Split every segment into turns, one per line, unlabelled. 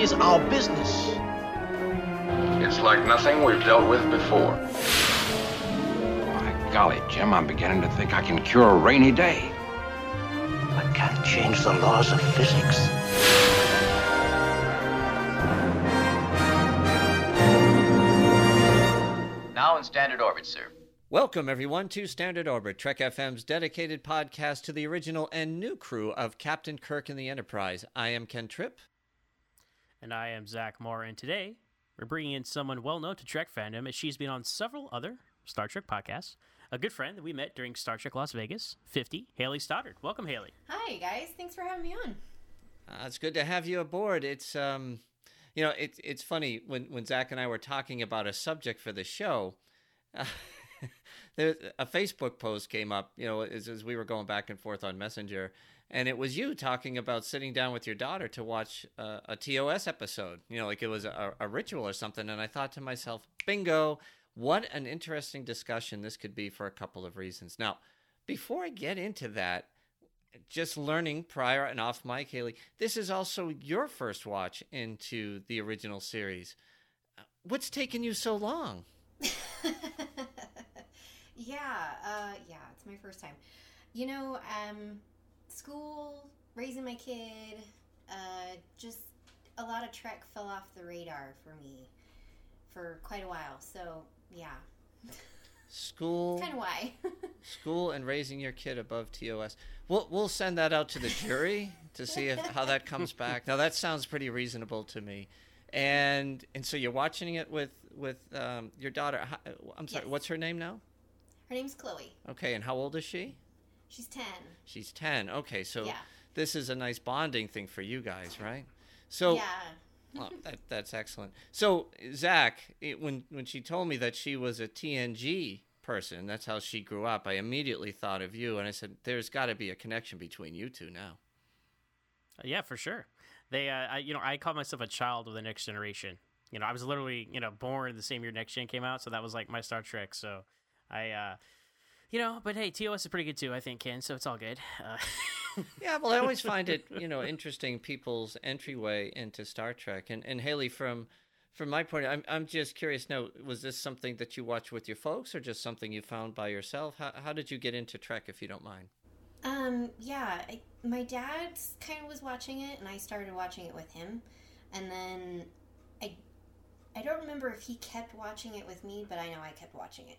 Is our business.
It's like nothing we've dealt with before.
My golly, Jim, I'm beginning to think I can cure a rainy day.
I can't change the laws of physics.
Now in standard orbit, sir.
Welcome, everyone, to Standard Orbit, Trek FM's dedicated podcast to the original and new crew of Captain Kirk and the Enterprise. I am Ken Tripp.
And I am Zach Moore, and today we're bringing in someone well known to Trek fandom as she's been on several other Star Trek podcasts. A good friend that we met during Star Trek Las Vegas, 50, Hayley Stoddart. Welcome, Hayley.
Hi guys, thanks for having me on.
Uh, it's good to have you aboard. It's um, you know, it's it's funny when when Zach and I were talking about a subject for the show. Uh, there, a Facebook post came up, you know, as, as we were going back and forth on Messenger, and it was you talking about sitting down with your daughter to watch a TOS episode, you know, like it was a, a ritual or something. And I thought to myself, bingo, what an interesting discussion this could be for a couple of reasons. Now, before I get into that, just learning prior and off mic, Hayley, this is also your first watch into the original series. What's taken you so long?
yeah, uh, yeah, it's my first time. You know, um, school, raising my kid, uh, just a lot of Trek fell off the radar for me for quite a while. So yeah,
School,
kind of why.
school, and raising your kid above TOS. We'll we'll send that out to the jury to see if, how that comes back. Now that sounds pretty reasonable to me. And and so you're watching it with with um, your daughter. I'm sorry,
Yes.
what's her name now?
Her name's Chloe.
Okay, and how old is she?
She's ten.
She's ten. Okay, so
Yeah.
this is a nice bonding thing for you guys, right? So
yeah.
Oh, that, that's excellent. So Zach, it, when when she told me that she was a TNG person, that's how she grew up. I immediately thought of you, and I said, "There's got to be a connection between you two now."
Uh, yeah, for sure. They, uh, I, you know, I call myself a child of the next generation. You know, I was literally, you know, born the same year Next Gen came out, so that was like my Star Trek. So, I, uh, you know, but hey, TOS is pretty good too, I think, Ken. So it's all good. Uh,
Yeah, well, I always find it, you know, interesting people's entryway into Star Trek. And and Hayley, from from my point, I'm I'm just curious. Now, was this something that you watched with your folks, or just something you found by yourself? How how did you get into Trek, if you don't mind?
Um, yeah, I, my dad kind of was watching it, and I started watching it with him, and then I, I don't remember if he kept watching it with me, but I know I kept watching it.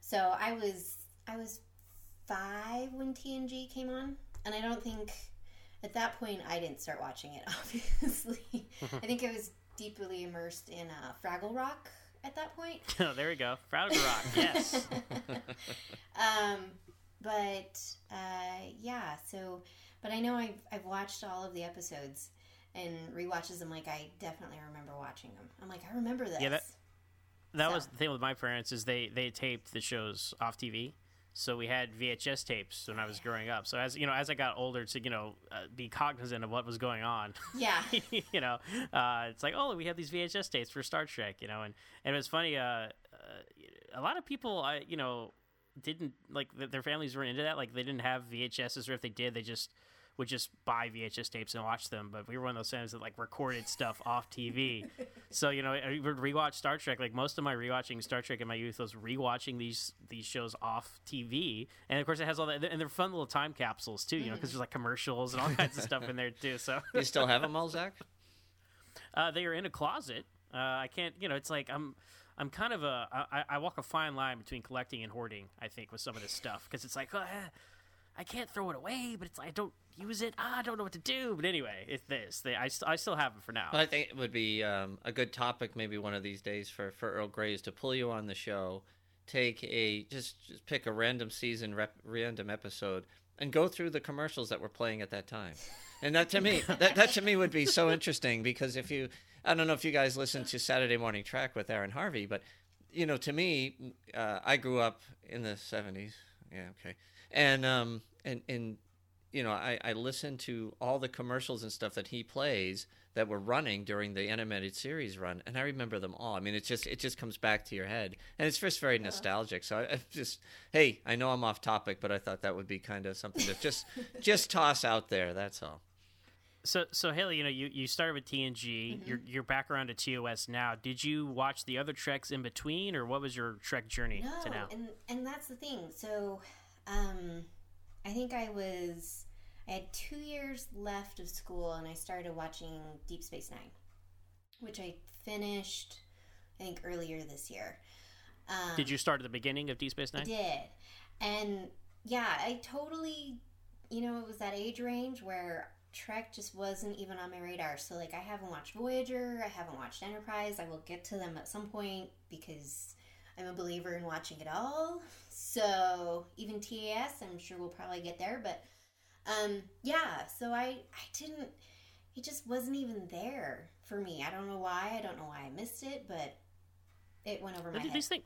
So I was I was five when TNG came on, and I don't think at that point I didn't start watching it. Obviously, I think I was deeply immersed in uh, Fraggle Rock at that point.
oh, there we go. Fraggle Rock. Yes.
um, but uh, yeah, so but I know I've I've watched all of the episodes and rewatches them. Like I definitely remember watching them. I'm like I remember this.
Yeah, that- that
So-
was the thing with my parents is they they taped the shows off TV. So we had VHS tapes when I was growing up. So as you know, as I got older, to you know, uh, be cognizant of what was going on.
yeah,
you know, uh, it's like, oh, we have these VHS tapes for Star Trek, you know, and, and it was funny. Uh, uh, a lot of people, I you know, didn't like th- their families weren't into that. Like they didn't have VHSs, or if they did, they just would just buy VHS tapes and watch them. But we were one of those families that like recorded stuff off TV. So you know, I would rewatch Star Trek. Like most of my rewatching Star Trek in my youth was rewatching these these shows off TV, and of course it has all that, and they're fun little time capsules too. You know, because there's like commercials and all kinds of stuff in there too. So
you still have them all, Zach?
Uh, they are in a closet. Uh, I can't, you know, it's like I'm, I'm kind of a, I, I walk a fine line between collecting and hoarding. I think with some of this stuff because it's like, oh, I can't throw it away, but it's like I don't use it. Ah, I don't know what to do. But anyway, it's this. They, I, I still have it for now.
Well, I think it would be um, a good topic, maybe one of these days, for for Earl Grey's to pull you on the show, take a just just pick a random season, rep, random episode, and go through the commercials that were playing at that time. And that to me, that, that to me would be so interesting because if you, I don't know if you guys listen to Saturday Morning Trek with Aaron Harvey, but you know, to me, uh, I grew up in the '70s. Yeah, okay, and um, and and you know, I, I listened to all the commercials and stuff that he plays that were running during the animated series run, and I remember them all. I mean, it's just it just comes back to your head, and it's just very nostalgic. So I, I just, hey, I know I'm off topic, but I thought that would be kind of something to just just toss out there. That's all.
So, so Hayley, you know, you, you started with TNG.
Mm-hmm.
You're you're back around to TOS now. Did you watch the other treks in between, or what was your trek journey
no,
to now?
and and that's the thing. So, um, I think I was I had two years left of school, and I started watching Deep Space Nine, which I finished, I think, earlier this year. Um,
Did you start at the beginning of Deep Space
I
Nine?
did, and yeah, I totally, you know, it was that age range where Trek just wasn't even on my radar. So like, I haven't watched Voyager, I haven't watched Enterprise. I will get to them at some point because I'm a believer in watching it all. So even TAS, I'm sure we'll probably get there. But um, yeah, so I I didn't. It just wasn't even there for me. I don't know why. I don't know why I missed it, but it went over my head.
these things,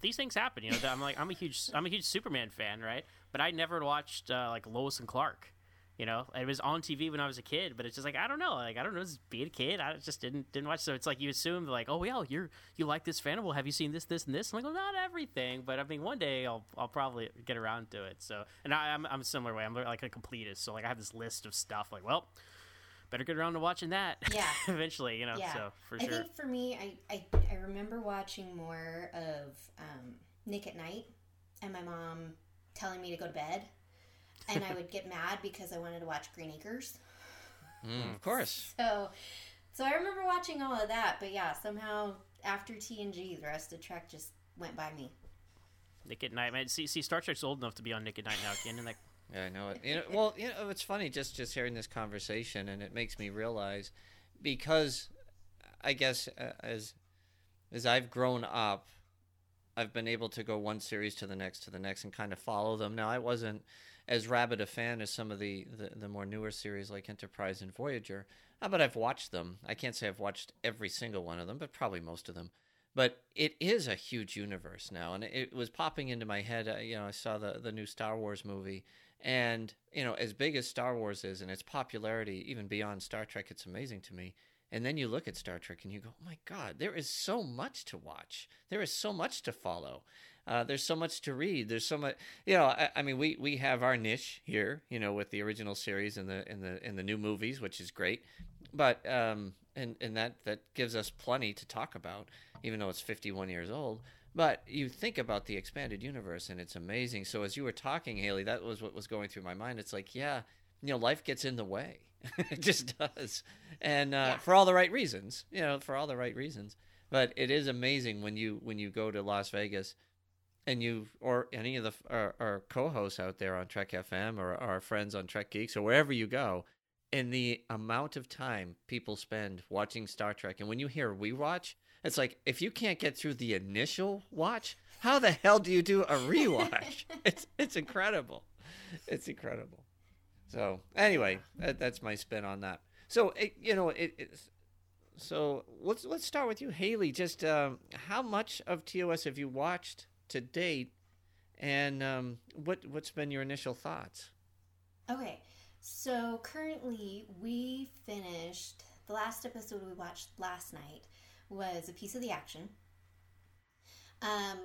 these things happen. You know, I'm like I'm a huge I'm a huge Superman fan, right? But I never watched uh, like Lois and Clark. You know, it was on TV when I was a kid, but it's just like I don't know, like I don't know, just being a kid, I just didn't didn't watch. So it's like you assume like, oh yeah, you're you like this fan. Well, have you seen this, this, and this? I'm like, well, not everything, but I mean, one day I'll I'll probably get around to it. So, and I, I'm I'm a similar way. I'm like a completist. So like I have this list of stuff. Like, well, better get around to watching that.
Yeah.
eventually, you know.
yeah.
So for sure I
think for me, I, I, I remember watching more of um, Nick at Night and my mom telling me to go to bed. And I would get mad because I wanted to watch Green Acres.
Mm, of course.
So, so I remember watching all of that. But yeah, somehow after TNG, the rest of the Trek just went by me.
Nick at Night, man. See, see, Star Trek's old enough to be on Nick at Night now, Ken, and like.
Yeah, I know it. You know, well, you know, it's funny just just hearing this conversation, and it makes me realize because I guess uh, as as I've grown up, I've been able to go one series to the next to the next and kind of follow them. Now, I wasn't as rabid a fan as some of the the, the more newer series like Enterprise and Voyager, uh, but I've watched them. I can't say I've watched every single one of them, but probably most of them. But it is a huge universe now, and it was popping into my head. You know, I saw the the new Star Wars movie, and you know, as big as Star Wars is, and its popularity even beyond Star Trek, it's amazing to me. And then you look at Star Trek and you go, oh my God, there is so much to watch. There is so much to follow. Uh, there's so much to read. There's so much, you know. I, I mean, we, we have our niche here, you know, with the original series and the and the and the new movies, which is great. But um, and and that that gives us plenty to talk about, even though it's 51 years old. But you think about the expanded universe, and it's amazing. So as you were talking, Hayley, that was what was going through my mind. It's like, yeah, you know, life gets in the way. it just does, and uh,
Yeah.
for all the right reasons, you know, for all the right reasons. But it is amazing when you when you go to Las Vegas, and you or any of the our, our co-hosts out there on Trek FM or our friends on Trek Geeks or wherever you go, and the amount of time people spend watching Star Trek, and when you hear rewatch, it's like if you can't get through the initial watch, how the hell do you do a rewatch? it's it's incredible, it's incredible. So anyway, that, that's my spin on that. So it, you know it. It's, so let's let's start with you, Hayley. Just um, how much of TOS have you watched to date, and um, what what's been your initial thoughts?
Okay, so currently we finished the last episode we watched last night was a piece of the action. Um,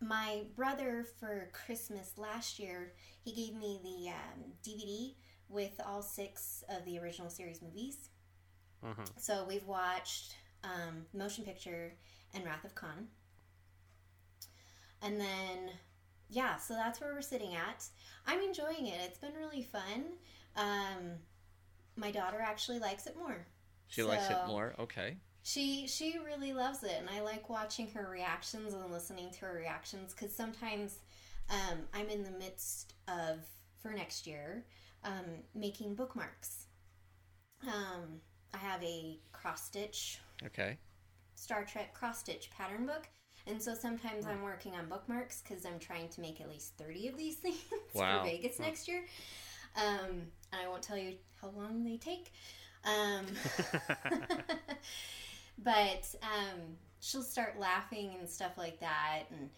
my brother for Christmas last year he gave me the um, DVD with all six of the original series movies.
Mm-hmm.
So we've watched um, Motion Picture and Wrath of Khan. And then, yeah, so that's where we're sitting at. I'm enjoying it. It's been really fun. Um, my daughter actually likes it more.
She likes it more. Okay.
She she really loves it, and I like watching her reactions and listening to her reactions because sometimes um, I'm in the midst of for next year um, making bookmarks. Um, I have a cross stitch
Okay.
Star Trek cross stitch pattern book. And so sometimes I'm working on bookmarks because I'm trying to make at least 30 of these things
Wow.
for Vegas next year. Um, and I won't tell you how long they take. Um, but um, she'll start laughing and stuff like that. And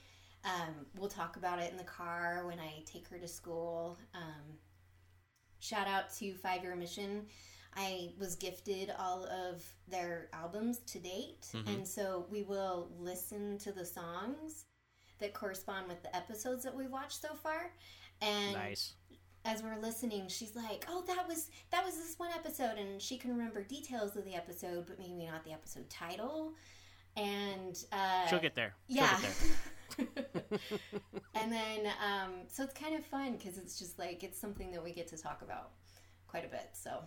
um, we'll talk about it in the car when I take her to school. Um, shout out to Five Year Mission. I was gifted all of their albums to date, and so we will listen to the songs that correspond with the episodes that we've watched so far. And
Nice.
as we're listening, she's like, "Oh, that was that was this one episode," and she can remember details of the episode, but maybe not the episode title. And uh,
She'll get there. She'll
yeah.
get there.
and then, um, so it's kind of fun because it's just like it's something that we get to talk about quite a bit. So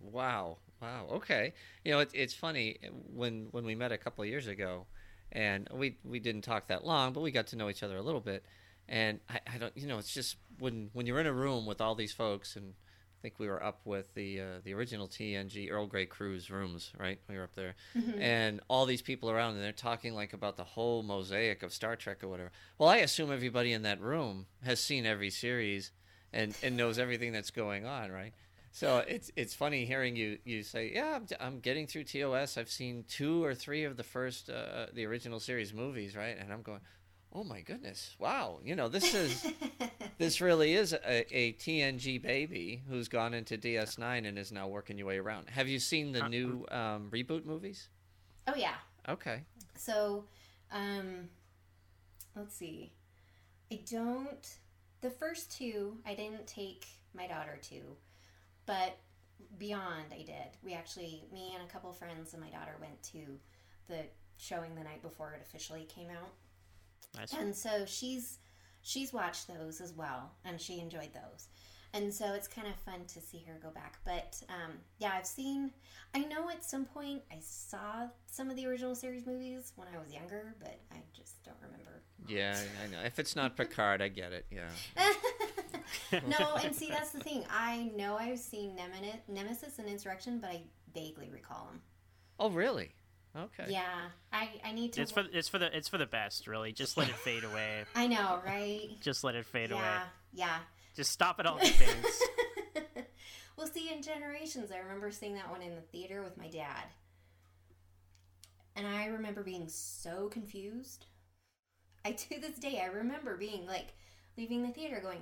Wow. Wow. Okay. You know, it, it's funny when when we met a couple of years ago, and we we didn't talk that long, but we got to know each other a little bit. And I, I don't, you know, it's just when when you're in a room with all these folks, and I think we were up with the uh, the original TNG Earl Grey cruise rooms, right? We were up there, and all these people around, and they're talking like about the whole mosaic of Star Trek or whatever. Well, I assume everybody in that room has seen every series and and knows everything that's going on, right? So it's it's funny hearing you you say, yeah, I'm, I'm getting through TOS. I've seen two or three of the first uh, the original series movies, right? And I'm going, oh my goodness, wow, you know this is this really is a, a TNG baby who's gone into DS9 and is now working your way around. Have you seen the new um, reboot movies?
oh yeah,
Okay,
So, um, let's see. I don't. The first two, I didn't take my daughter to, but Beyond, I did. We actually, me and a couple friends and my daughter went to the showing the night before it officially came out,
Nice.
and so she's she's watched those as well, and she enjoyed those. And so it's kind of fun to see her go back. But um, yeah, I've seen. I know at some point I saw some of the original series movies when I was younger, but I just don't remember.
yeah, I know. If it's not Picard, I get it. Yeah.
no, and see that's the thing. I know I've seen Nemini- Nemesis and Insurrection, but I vaguely recall them.
Oh, really? Okay.
Yeah, I I need to.
It's for it's for the it's for the best, really. Just let it fade away.
I know, right?
Just let it fade
yeah,
away.
yeah.
Just stop at all the things.
well, see, in Generations, I remember seeing that one in the theater with my dad. And I remember being so confused. I, to this day, I remember being like, leaving the theater going,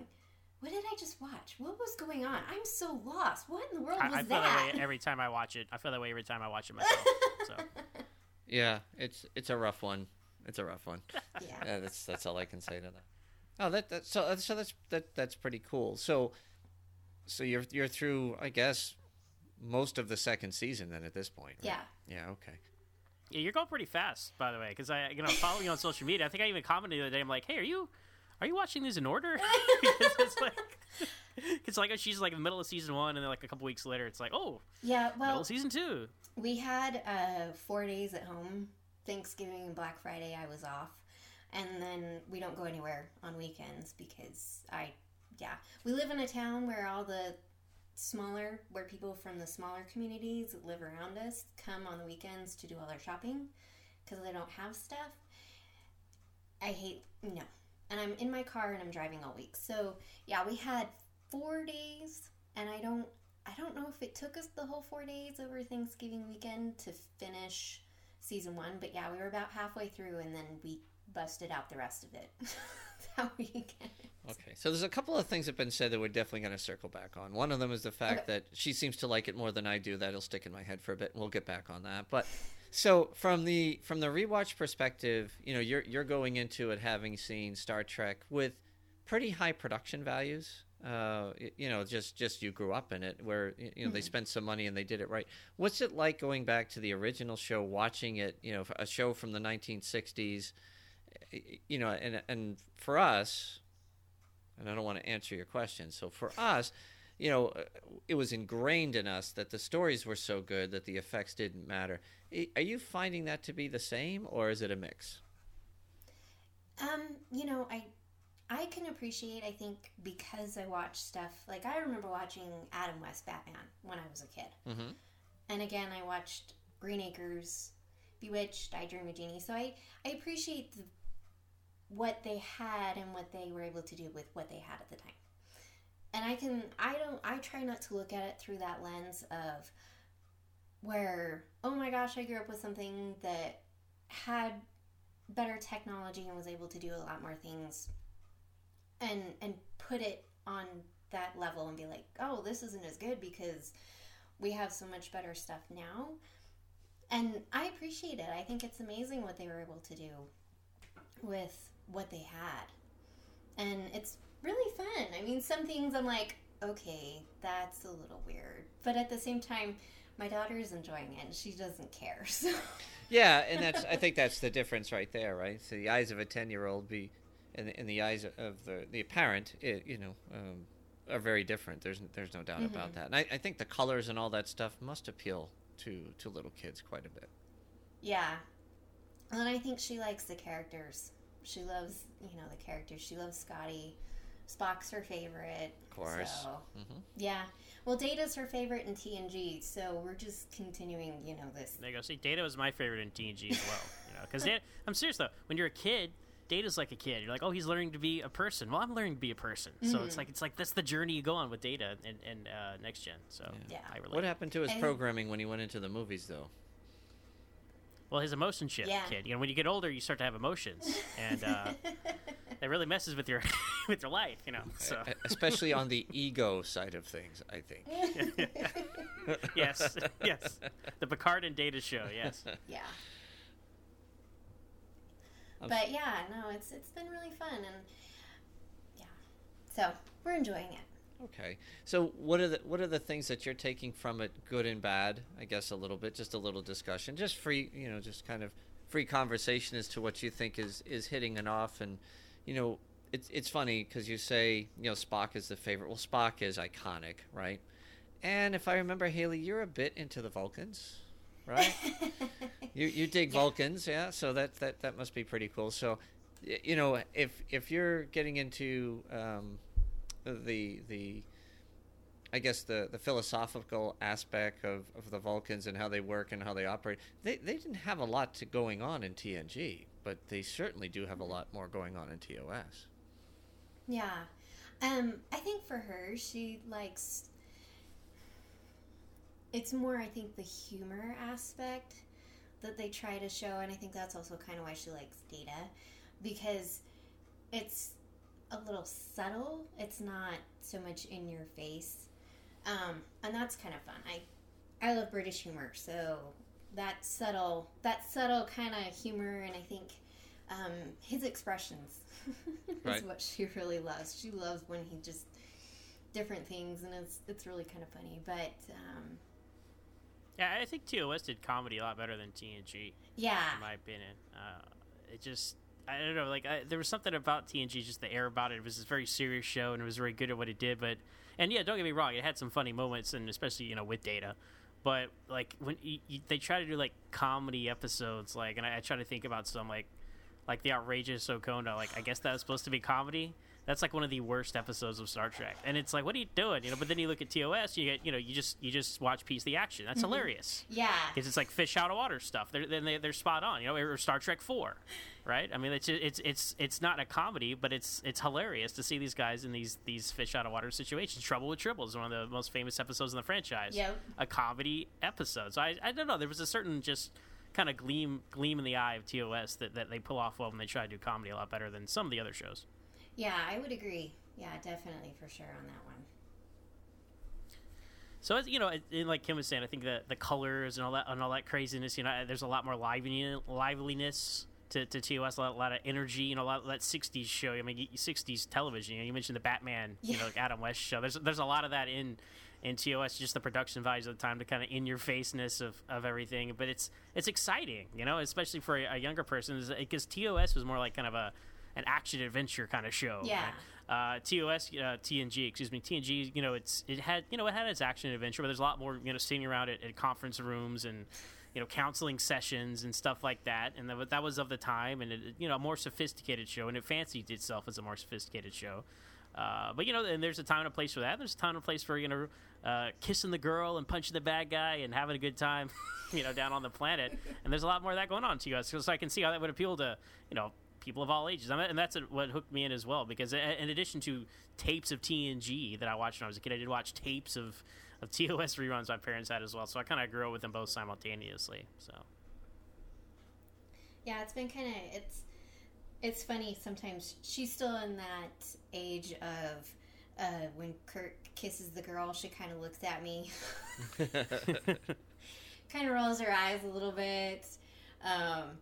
what did I just watch? What was going on? I'm so lost. What in the world
I,
was
I feel
that?
that way every time I watch it. I feel that way every time I watch it myself. So
Yeah, it's it's a rough one. It's a rough one.
yeah.
yeah, that's that's all I can say to that. Oh, that that so so that's that that's pretty cool. So, so you're you're through, I guess, most of the second season then at this point. right?
Yeah.
Yeah. Okay.
yeah, you're going pretty fast, by the way, because I you know following you on social media. I think I even commented the other day. I'm like, hey, are you are you watching these in order? because it's like it's like she's like in the middle of season one, and then like a couple weeks later, it's like, oh,
Yeah,
middle
well,
season two.
we had uh, four days at home. Thanksgiving and Black Friday, I was off. And then we don't go anywhere on weekends because I, yeah. We live in a town where all the smaller, where people from the smaller communities that live around us come on the weekends to do all their shopping because they don't have stuff. I hate, no. And I'm in my car and I'm driving all week. So, yeah, we had four days and I don't I don't know if it took us the whole four days over Thanksgiving weekend to finish season one, but yeah, we were about halfway through and then we busted out the rest of it that weekend.
Okay. So there's a couple of things that have been said that we're definitely going to circle back on. One of them is the fact
Okay.
that she seems to like it more than I do. That'll stick in my head for a bit, and we'll get back on that. But so from the from the rewatch perspective, you know, you're you're going into it having seen Star Trek with pretty high production values. uh, you know, just just you grew up in it, where you know they
Mhm.
spent some money and they did it right. What's it like going back to the original show, watching it? You know, a show from the 1960s. You know, and and for us, and I don't want to answer your question. So for us, you know, it was ingrained in us that the stories were so good that the effects didn't matter. Are you finding that to be the same, or is it a mix?
Um, you know, I I can appreciate I think because I watch stuff like I remember watching Adam West Batman when I was a kid.
Mm-hmm.
And again, I watched Green Acres, Bewitched, I Dream of Jeannie. So I I appreciate the, what they had and what they were able to do with what they had at the time. And I can I don't I try not to look at it through that lens of where oh my gosh, I grew up with something that had better technology and was able to do a lot more things and and put it on that level and be like, "Oh, this isn't as good because we have so much better stuff now." And I appreciate it. I think it's amazing what they were able to do with what they had. And it's really fun. I mean, some things I'm like, "Okay, that's a little weird." But at the same time, my daughter is enjoying it and she doesn't care. So
Yeah, and that's I think that's the difference right there, right? So the eyes of a ten-year-old be, in the, in the eyes of the the parent, it, you know, um, are very different. There's there's no doubt about
Mhm.
that. And I, I think the colors and all that stuff must appeal to to little kids quite a bit.
Yeah. And I think she likes the characters. She loves, you know, the characters. She loves Scotty. Spock's her favorite.
Of course.
So,
hmm
yeah. Well, Data's her favorite in TNG, so we're just continuing, you know, this.
There you go. See, Data was my favorite in TNG as well. You know, because I'm serious though. When you're a kid, Data's like a kid. You're like, oh, he's learning to be a person. Well, I'm learning to be a person. So it's
Mhm.
like it's like that's the journey you go on with Data and, and uh, next gen. So
Yeah.
I relate.
What happened to his
And-
programming when he went into the movies, though?
Well, his emotion shift,
Yeah.
kid. You know, when you get older, you start to have emotions, and uh, that really messes with your with your life. You know, so
Especially on the ego side of things, I think.
yes, yes, the Picard and Data show. Yes.
yeah. But yeah, no, it's it's been really fun, and yeah, so we're enjoying it.
Okay. So what are the what are the things that you're taking from it, good and bad? I guess a little bit, just a little discussion, just free, you know, just kind of free conversation as to what you think is is hitting and off, and you know, it's it's funny because you say you know Spock is the favorite. Well, Spock is iconic, right? And if I remember, Hayley, you're a bit into the Vulcans, right? You you dig
Yeah.
Vulcans, yeah. So that that that must be pretty cool. So, you know, if if you're getting into um, the the I guess the the philosophical aspect of, of the Vulcans and how they work and how they operate, they they didn't have a lot to going on in TNG, but they certainly do have a lot more going on in TOS.
Yeah. Um, I think for her, she likes. It's more, I think, the humor aspect that they try to show, and I think that's also kind of why she likes Data, because it's a little subtle. It's not so much in your face, um, and that's kind of fun. I I love British humor, so that subtle that subtle kind of humor, and I think um, his expressions is
Right.
what she really loves. She loves when he just different things, and it's it's really kind of funny. But um,
Yeah, I think TOS did comedy a lot better than TNG.
yeah,
in my opinion. Uh, it just, I don't know, like I, there was something about TNG, just the air about it. It was this very serious show, and it was very good at what it did. But, and yeah, don't get me wrong, it had some funny moments, and especially you know with Data. But like when you, you, they try to do like comedy episodes, like, and I, I try to think about some like, like the outrageous Okona, like I guess that was supposed to be comedy. That's like one of the worst episodes of Star Trek, and it's like, what are you doing? You know. But then you look at TOS, you get, you know, you just you just watch Piece the Action. That's mm-hmm. hilarious
yeah,
because it's like fish out of water stuff. They're then they, they're spot on, you know. Or Star Trek Four, right? I mean, it's it's it's it's not a comedy, but it's it's hilarious to see these guys in these these fish out of water situations. Trouble with Tribbles, is one of the most famous episodes in the franchise.
Yep.
a comedy episode. So I I don't know. There was a certain just kind of gleam gleam in the eye of TOS that, that they pull off well when they try to do comedy a lot better than some of the other shows.
Yeah. I would agree. Yeah, definitely for sure on that one.
So as you know, and like Ken was saying, I think the the colors and all that and all that craziness. You know, there's a lot more liveliness to, to TOS, a lot, a lot of energy, you know, a lot of that '60s show. I mean, '60s television. You know, you mentioned the Batman, you know, like Adam West show. There's there's a lot of that in in TOS, just the production values of the time, the kind of in your faceness of, of everything. But it's it's exciting, you know, especially for a, a younger person, because TOS was more like kind of a an action adventure kind of show.
Yeah.
right? Uh, TOS, uh, TNG, excuse me, TNG. You know, it's it had you know it had its action adventure, but there's a lot more you know sitting around at, at conference rooms and you know counseling sessions and stuff like that. And that, that was of the time, and it, you know a more sophisticated show, and it fancied itself as a more sophisticated show. Uh, but you know, and there's a time and a place for that. There's a time and a place for you know, uh, kissing the girl and punching the bad guy and having a good time, you know, down on the planet. And there's a lot more of that going on to us. So I can see how that would appeal to you know people of all ages. And that's what hooked me in as well. Because in addition to tapes of TNG that I watched when I was a kid, I did watch tapes of of TOS reruns my parents had as well. So I kind of grew up with them both simultaneously. So
Yeah, it's been kind of it's it's funny sometimes. She's still in that age of uh, when Kirk kisses the girl, she kind of looks at me, kind of rolls her eyes a little bit, um,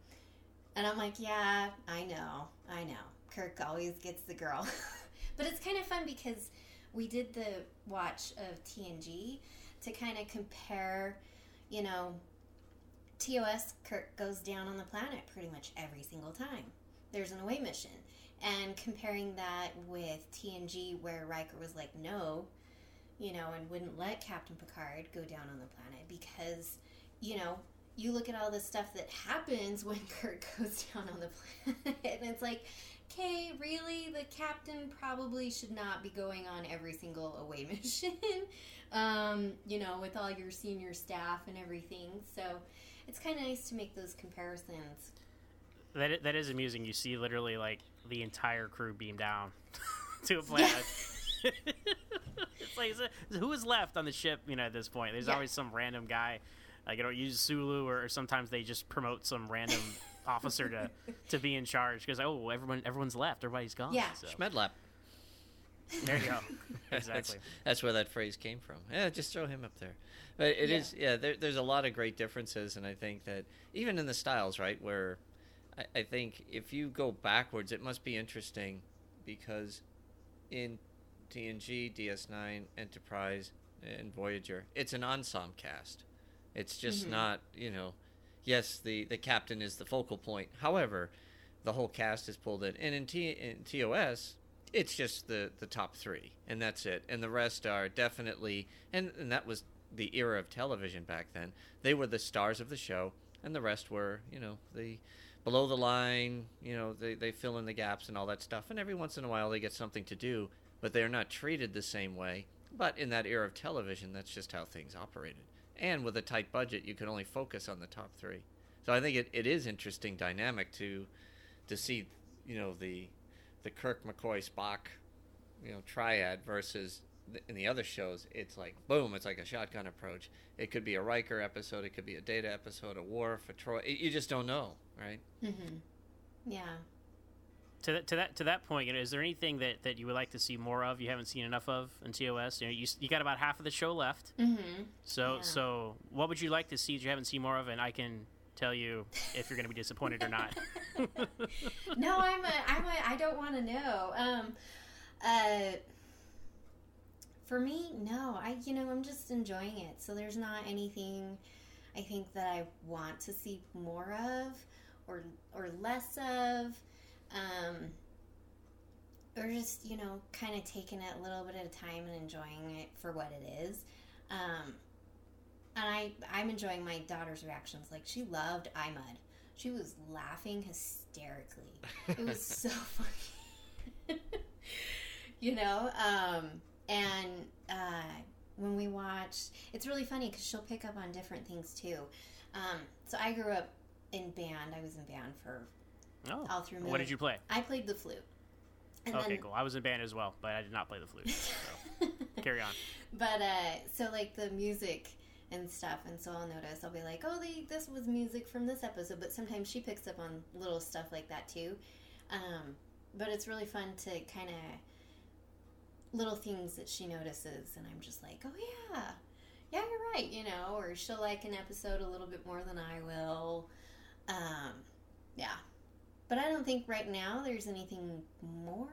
and I'm like, yeah, I know, I know. Kirk always gets the girl, but it's kind of fun because we did the watch of TNG to kind of compare, you know, TOS Kirk goes down on the planet pretty much every single time. There's an away mission. And comparing that with TNG, where Riker was like, no, you know, and wouldn't let Captain Picard go down on the planet because, you know, you look at all the stuff that happens when Kirk goes down on the planet, and it's like, okay, really? The captain probably should not be going on every single away mission, um, you know, with all your senior staff and everything. So it's kind of nice to make those comparisons.
that that is amusing. You see literally like the entire crew beam down to a planet. it's like who is left on the ship? You know, at this point, there's
Yeah.
always some random guy. Like you know, use Sulu, or, or sometimes they just promote some random officer to to be in charge because oh, everyone everyone's left, everybody's gone.
Yeah.
So,
Schmedlap.
there you go.
That's,
Exactly.
that's where that phrase came from. Yeah, just throw him up there. But it
Yeah.
is, yeah. There, there's a lot of great differences, and I think that even in the styles, right? Where I, I think if you go backwards, it must be interesting because in TNG, DS9, Enterprise, and Voyager, it's an ensemble cast. It's just mm-hmm. not, you know. Yes, the the captain is the focal point. However, the whole cast is pulled in, and in, T, in TOS, it's just the the top three, and that's it. And the rest are definitely, and and that was the era of television back then. They were the stars of the show, and the rest were, you know, the below the line. You know, they they fill in the gaps and all that stuff. And every once in a while, they get something to do, but they are not treated the same way. But in that era of television, that's just how things operated. And with a tight budget, you can only focus on the top three. So I think it, it is interesting dynamic to to see, you know, the the Kirk McCoy Spock, you know, triad versus in the other shows, it's like boom, it's like a shotgun approach. It could be a Riker episode, it could be a Data episode, a Worf, a Troi. You just don't know, right?
Mm-hmm. Yeah.
To that, to that to that point, you know, is there anything that, that you would like to see more of? You haven't seen enough of in TOS. You know, you, you got about half of the show left.
Mm-hmm.
So
Yeah.
so what would you like to see that you haven't seen more of? And I can tell you if you're going to be disappointed or not.
no, I'm a, I'm a, I don't want to know. Um, uh, for me, no. I, you know, I'm just enjoying it. So there's not anything I think that I want to see more of or or less of. Um, or just you know, kind of taking it a little bit at a time and enjoying it for what it is. Um, and I I'm enjoying my daughter's reactions. Like she loved I, Mudd. She was laughing hysterically. It was so funny. you know, um, and uh, when we watch, it's really funny because she'll pick up on different things too. Um, so I grew up in band. I was in band for
Oh,
all through.
what
middle-
did you play?
I played the flute. And
Okay,
then-
cool. I was in band as well, but I did not play the flute. So carry on.
But uh, so like the music and stuff, and so I'll notice I'll be like, oh, they, this was music from this episode. But sometimes she picks up on little stuff like that too. Um, but it's really fun to kind of little things that she notices, and I'm just like, oh yeah, yeah, you're right, you know. Or she'll like an episode a little bit more than I will. Um, yeah, but I don't think right now there's anything more.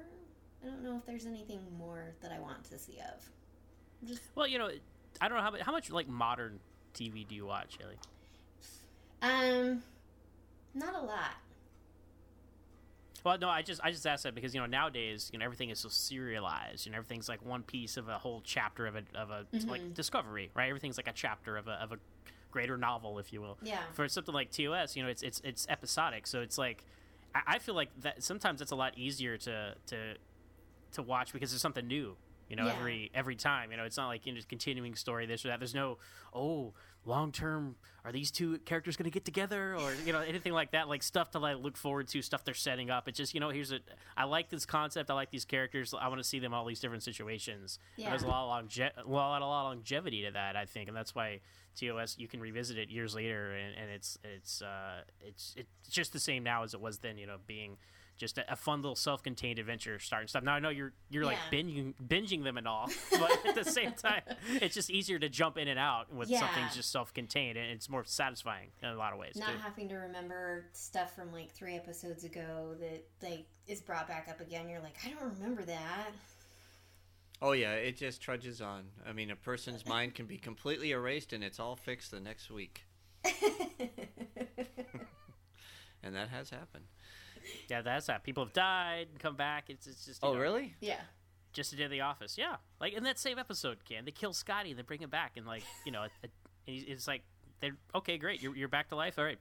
I don't know if there's anything more that I want to see of. Just
Well, you know, I don't know how much, how much like modern TV do you watch, Hayley?
um, not a lot.
Well, no, I just I just asked that because you know nowadays you know everything is so serialized and everything's like one piece of a whole chapter of a of a like discovery, right? Everything's like a chapter of a of a greater novel, if you will.
Yeah.
For something like TOS, you know, it's it's it's episodic, so it's like I, I feel like that sometimes it's a lot easier to to to watch because there's something new. You know,
Yeah.
every every time. You know, it's not like you know, just continuing story this or that. There's no oh long term. Are these two characters going to get together or you know anything like that? Like stuff to like look forward to, stuff they're setting up. It's just you know here's a. I like this concept. I like these characters. I want to see them all these different situations.
Yeah.
there's a lot of longe- well, a lot of longevity to that. I think, and that's why TOS you can revisit it years later, and, and it's it's uh, it's it's just the same now as it was then. You know, being just a, a fun little self-contained adventure starting stuff. Now I know you're you're like binging binging them and all, but at the same time, it's just easier to jump in and out with
Yeah.
something's just self-contained, and it's more satisfying in a lot of ways
Not
too.
having to remember stuff from like three episodes ago that like is brought back up again. You're like, I don't remember that.
Oh yeah, it just trudges on. I mean, a person's mind can be completely erased and it's all fixed the next week, and that has happened.
Yeah, that's that. People have died, and come back. It's it's just
Oh
know,
really?
yeah.
just a day in the office. Yeah, like in that same episode, can they kill Scotty and they bring him back and like you know, it, it, it's like they're okay, great, you're you're back to life. All right,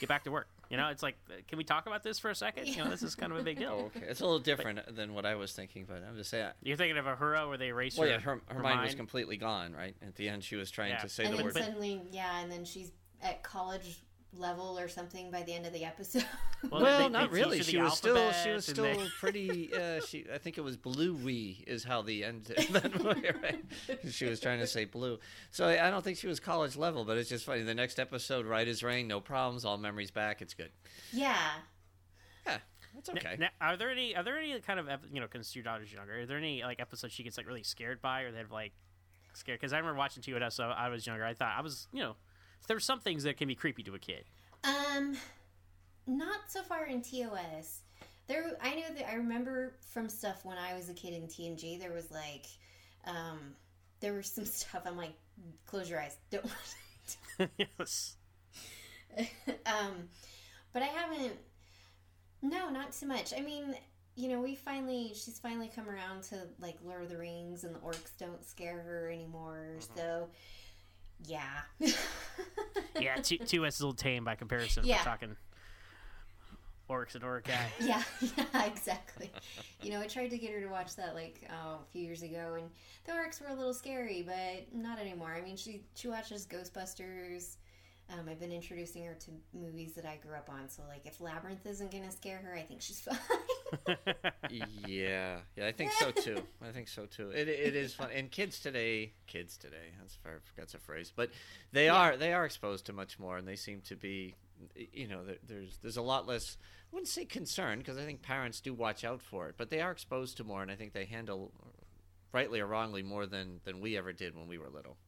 get back to work. You know, it's like, uh, can we talk about this for a second? You know, this is kind of a big deal.
Oh, okay. It's a little different than what I was thinking, but I'm just saying.
You're thinking of Uhura where they erase
Well,
her,
yeah, her, her, mind, was completely gone, right? At the end, she was trying
Yeah.
to say
and
the
then
word.
suddenly, yeah, and then she's at college level or something by the end of the episode.
Well,
Well,
they- they
not
teach
really.
you the
She was still she was still
they-
pretty. Uh, she I think it was blue. We is how the end. that movie, right? She was trying to say blue. So I don't think she was college level, but it's just funny. The next episode, right as rain, no problems, all memories back. It's good.
yeah.
Yeah, that's okay.
Now, are there any? Are there any kind of you know? Because your daughter's younger. Are there any like episodes she gets like really scared by, or they're like scared? Because I remember watching TOS. So I was younger. I thought I was you know, there were some things that can be creepy to a kid.
Um, not so far in TOS. There, I know that I remember from stuff when I was a kid in TNG. There was like, um, there was some stuff. I'm like, close your eyes. Don't.
yes.
um, but I haven't. No, not too much. I mean, you know, we finally, she's finally come around to like Lord of the Rings, and the orcs don't scare her anymore. So, yeah.
Yeah. two TOS is a little tame by comparison.
Yeah.
We're talking orcs and orc guy.
Yeah, yeah, exactly. You know, I tried to get her to watch that like oh, a few years ago, and the orcs were a little scary, but not anymore. I mean, she she watches Ghostbusters. Um, I've been introducing her to movies that I grew up on, so like if Labyrinth isn't gonna scare her, I think she's fine.
yeah, yeah, I think so too. I think so too. It, it is fun, and kids today, kids today. That's that's a phrase, but they are they are exposed to much more, and they seem to be, you know, there's there's a lot less. I wouldn't say concern because I think parents do watch out for it, but they are exposed to more, and I think they handle, rightly or wrongly, more than than we ever did when we were little.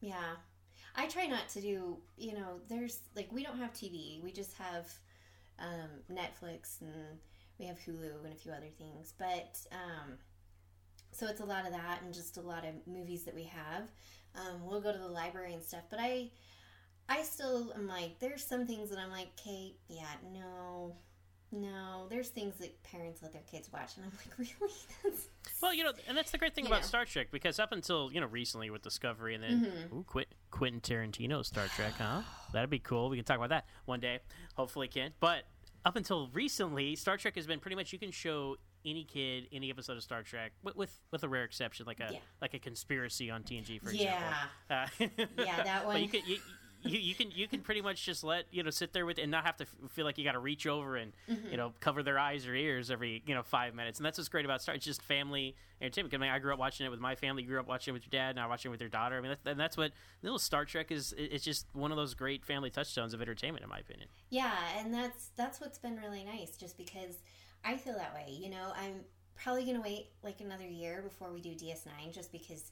Yeah. I try not to do, you know, there's like we don't have TV. We just have um, Netflix and we have Hulu and a few other things. But um, so it's a lot of that and just a lot of movies that we have. Um, we'll go to the library and stuff, but I I still am like there's some things that I'm like, Kate, yeah, no. No, there's things that parents let their kids watch and I'm like, really? That's
Well, you know, and that's the great thing
You
about
know.
Star Trek because up until you know recently with Discovery and then
Mm-hmm.
ooh, Quit, Quentin Tarantino Star Trek, huh? That'd be cool. We can talk about that one day, hopefully, Ken. But up until recently, Star Trek has been pretty much you can show any kid any episode of Star Trek with with, with a rare exception, like a
Yeah.
like a conspiracy on TNG, for
Yeah.
example. Uh,
Yeah, that
But you
one.
can you, you, you can you can pretty much just let you know sit there with and not have to f- feel like you got to reach over and
Mm-hmm.
you know cover their eyes or ears every you know five minutes and that's what's great about Star. It's just family entertainment. I mean, I grew up watching it with my family. You grew up watching it with your dad. Now watching it with your daughter. I mean, that's, and that's what little Star Trek is. It's just one of those great family touchstones of entertainment, in my opinion.
Yeah, and that's that's what's been really nice just because I feel that way. You know, I'm probably going to wait like another year before we do DS9 just because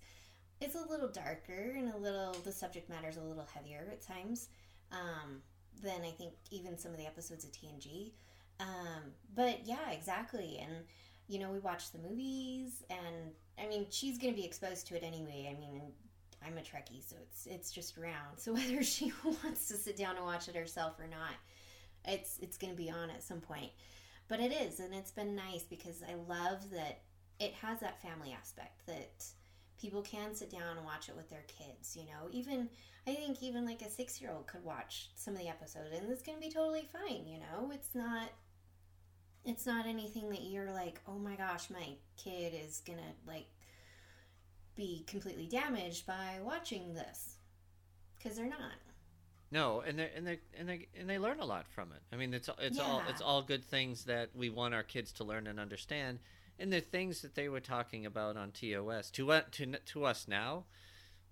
it's a little darker and a little the subject matter is a little heavier at times. Um than I think even some of the episodes of TNG. Um, but yeah, exactly. And you know, we watch the movies, and I mean, she's going to be exposed to it anyway. I mean, I'm a Trekkie, so it's it's just around. So whether she wants to sit down and watch it herself or not, it's it's going to be on at some point. But it is, and it's been nice because I love that it has that family aspect that people can sit down and watch it with their kids. You know, even I think even like a six year old could watch some of the episodes, and it's going to be totally fine. You know, it's not it's not anything that you're like, oh my gosh, my kid is gonna like be completely damaged by watching this because they're not.
No, and they and they and they and they learn a lot from it. I mean, it's it's all it's all good things that we want our kids to learn and understand, and the things that they were talking about on TOS to us to to us now.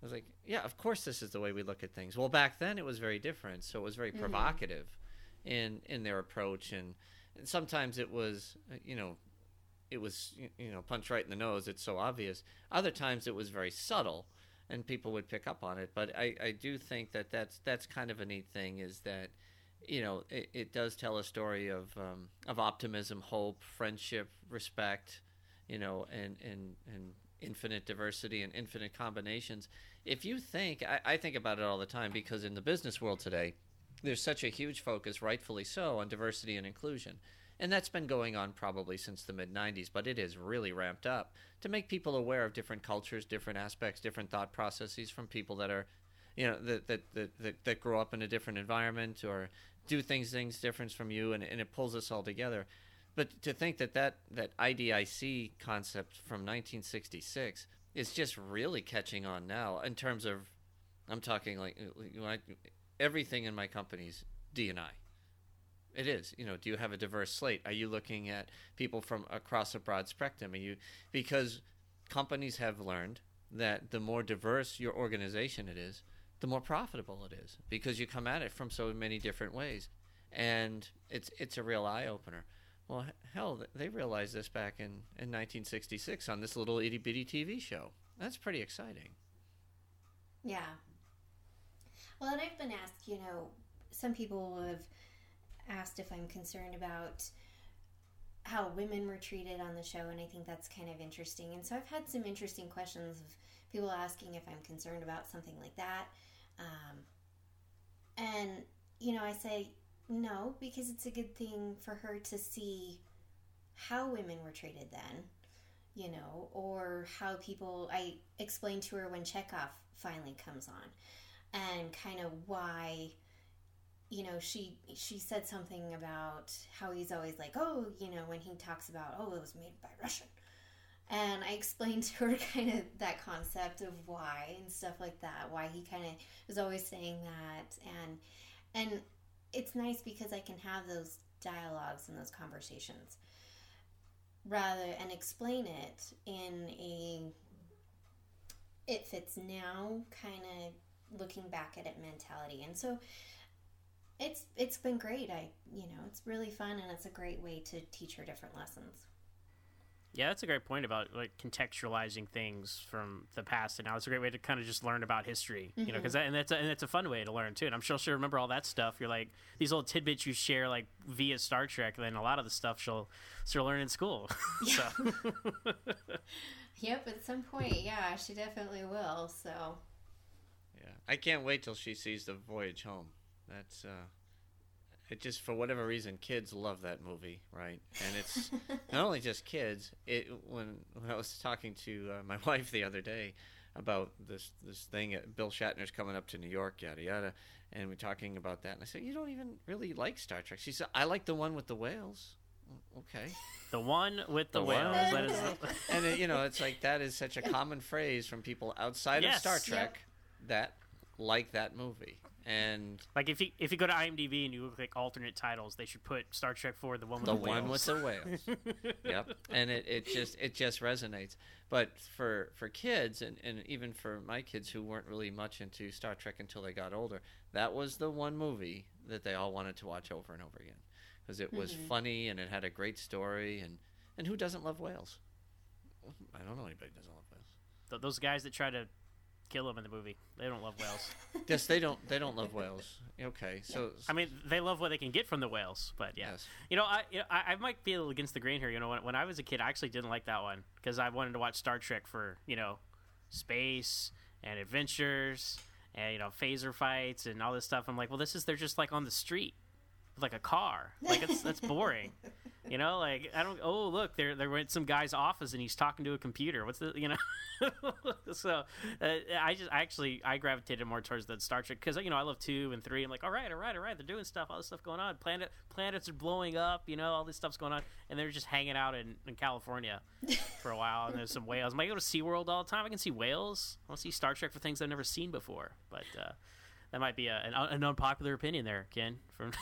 I was like, yeah, of course, this is the way we look at things. Well, back then it was very different, so it was very provocative in in their approach, and, and sometimes it was, uh, you know, it was you know punch right in the nose. It's so obvious. Other times it was very subtle, and people would pick up on it. But I, I do think that that's that's kind of a neat thing is that you know it, it does tell a story of um, of optimism, hope, friendship, respect, you know, and and and infinite diversity and infinite combinations. If you think, I, I think about it all the time because in the business world today, there's such a huge focus, rightfully so, on diversity and inclusion. And that's been going on probably since the mid 90s, but it is really ramped up to make people aware of different cultures, different aspects, different thought processes from people that are, you know, that, that, that, that, that grow up in a different environment or do things things different from you, and, and it pulls us all together. But to think that that, that IDIC concept from 1966 is just really catching on now in terms of, I'm talking like, uh, I- everything in my company's D&I. It is. You know, do you have a diverse slate? Are you looking at people from across a broad spectrum? Are you because companies have learned that the more diverse your organization it is, the more profitable it is because you come at it from so many different ways, and it's it's a real eye opener. Well, hell, they realized this back in, in 1966 on this little itty bitty TV show. That's pretty exciting.
Yeah. Well, and I've been asked, you know, some people have asked if I'm concerned about how women were treated on the show, and I think that's kind of interesting. And so I've had some interesting questions of people asking if I'm concerned about something like that. Um, and, you know, I say no, because it's a good thing for her to see how women were treated then you know, or how people. I explained to her when Chekov finally comes on, and kind of why, you know, she she said something about how he's always like, oh, you know, when he talks about, oh, it was made by Russian, and I explained to her kind of that concept of why and stuff like that, why he kind of was always saying that, and and it's nice because I can have those dialogues and those conversations rather and explain it in a it fits now kind of looking back at it mentality. And so it's it's been great. I you know it's really fun and it's a great way to teach her different lessons
Yeah, that's a great point about like contextualizing things from the past and now. It's a great way to kind of just learn about history, you know, because that, and that's a, and it's a fun way to learn too. And I'm sure she'll remember all that stuff. You're like these little tidbits you share like via Star Trek. Then a lot of the stuff she'll she'll learn in school. so
yep at some point yeah she definitely will so
Yeah, I can't wait till she sees the voyage home. That's uh, it. Just for whatever reason, kids love that movie, right? And it's not only just kids. It when when I was talking to uh, my wife the other day about this this thing, uh, Bill Shatner's coming up to New York, yada yada, and we're talking about that, and I said, "You don't even really like Star Trek." She said, "I like the one with the whales." Okay.
the one with the,
The
whales.
whales.
That is,
and it, you know, it's like that is such a common phrase from people outside
Yes.
of Star
Yep.
Trek that like that movie. And
like if you if you go to IMDb and you look like alternate titles, they should put Star Trek Four: The One with
the Whales.
the,
one
Whales.
with the whales. yep. And it, it just it just resonates. But for for kids and, and even for my kids who weren't really much into Star Trek until they got older, that was the one movie that they all wanted to watch over and over again because it was mm-hmm. funny and it had a great story and and who doesn't love whales? I don't know anybody who doesn't love whales.
Those guys that try to kill them in the movie. They don't love whales.
Yes, they don't. They don't love whales. Okay, so
I mean, they love what they can get from the whales, but yeah.
Yes.
You know, I, you know, I I might be a little against the grain here. You know, when, when I was a kid, I actually didn't like that one because I wanted to watch Star Trek for you know, space and adventures and you know phaser fights and all this stuff. I'm like, well, this is they're just like on the street with like a car. Like it's that's boring. You know, like I don't. Oh, look, there there went some guy's office and he's talking to a computer. What's the you know? so uh, I just I actually I gravitated more towards the Star Trek because you know I love two and three. I'm like, all right, all right, all right. They're doing stuff. All this stuff going on. Planet planets are blowing up. You know, all this stuff's going on, and they're just hanging out in, in California for a while. And there's some whales. I might go to SeaWorld all the time. I can see whales. I want to see Star Trek for things I've never seen before. But uh, that might be a, an, an unpopular opinion there, Ken. From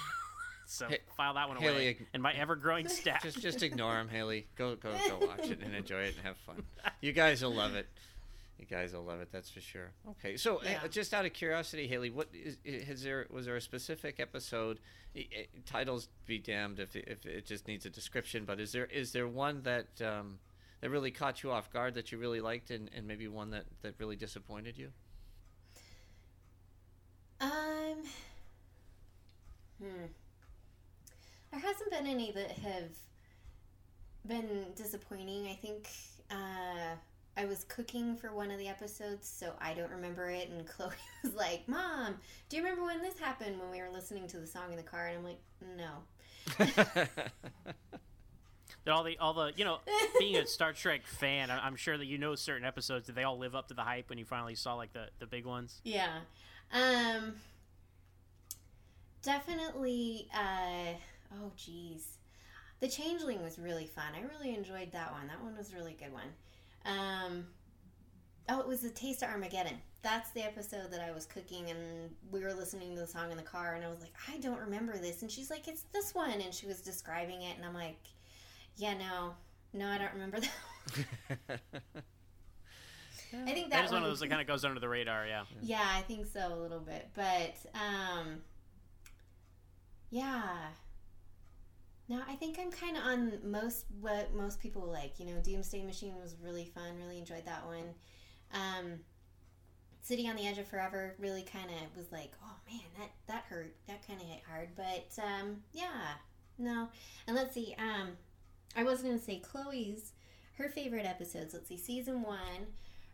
so
Hey,
file that one
Hayley,
away
ig-
in my ever growing stack.
just just ignore him, Hayley. Go go go watch it and enjoy it and have fun. You guys will love it. You guys will love it. That's for sure. Okay, so uh,
Yeah.
just out of curiosity, Hayley, what is, is there? Was there a specific episode? i- i- Titles be damned if it, if it just needs a description. But is there is there one that um, that really caught you off guard that you really liked, and, and maybe one that that really disappointed you?
Um. Hmm. There hasn't been any that have been disappointing. I think uh, I was cooking for one of the episodes, so I don't remember it. And Chloe was like, "Mom, do you remember when this happened when we were listening to the song in the car?" And I'm like, "No."
That all the all the you know being a Star Trek fan, I'm sure that you know certain episodes. Did they all live up to the hype when you finally saw like the the big ones?
Yeah. Um definitely uh oh geez. The Changeling was really fun. I really enjoyed that one. That one was a really good one. Um Oh, it was the Taste of Armageddon. That's the episode that I was cooking and we were listening to the song in the car and I was like, I don't remember this and she's like, It's this one and she was describing it and I'm like, Yeah, no. No, I don't remember that. I think that,
That is one of those that kind of goes under the radar. Yeah.
Yeah, I think so a little bit, but um, yeah. No, I think I'm kind of on most what most people like. You know, Doomsday Machine was really fun. Really enjoyed that one. Um, City on the Edge of Forever really kind of was like, oh man, that that hurt. That kind of hit hard, but um, yeah, no. And let's see. Um, I was gonna say Chloe's her favorite episodes. Let's see, season one.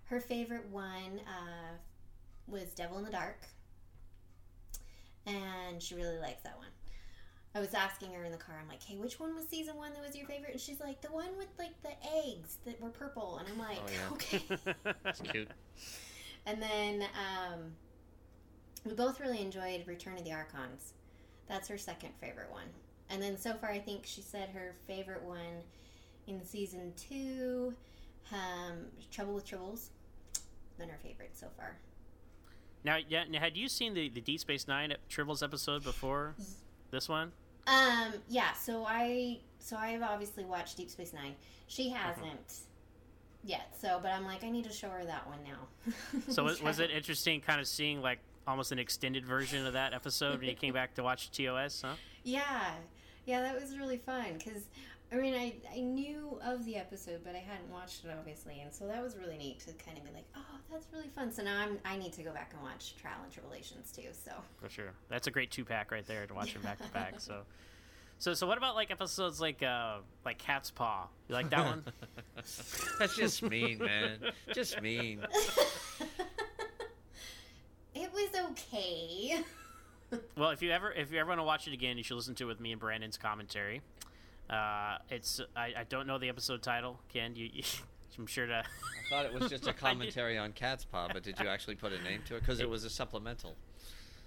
Her favorite one uh, was Devil in the Dark, and she really likes that one. I was asking her in the car. I'm like, "Hey, which one was season one that was your favorite?" And she's like, "The one with like the eggs that were purple." And I'm like,
Oh, yeah.
"Okay."
That's cute.
And then um, we both really enjoyed Return of the Archons. That's her second favorite one. And then so far, I think she said her favorite one in season two, um, Trouble with Tribbles, been her favorite so far.
Now, yeah, now, had you seen the the Deep Space Nine Tribbles episode before this one?
Um, yeah. So I, so I've obviously watched Deep Space Nine. She hasn't yet. So, but I'm like, I need to show her that one now.
So was, was it interesting, kind of seeing like almost an extended version of that episode when you came back to watch TOS? Huh?
Yeah, yeah, that was really fun because I mean, I I knew of the episode, but I hadn't watched it obviously, and so that was really neat to kind of be like, oh, that's really fun. So now I'm I need to go back and watch Trial and Tribble-ations too. So
For sure, that's a great two pack right there to watch them back to back. So, so so what about like episodes like uh like Cat's Paw? You like that one?
That's just mean, man. Just mean.
it was okay.
Well, if you ever if you ever want to watch it again, you should listen to it with me and Brandon's commentary. Uh, it's I, I don't know the episode title. Ken, you, you I'm sure to.
I thought it was just a commentary on Cat's Paw, but did you actually put a name to it? Because it was a supplemental.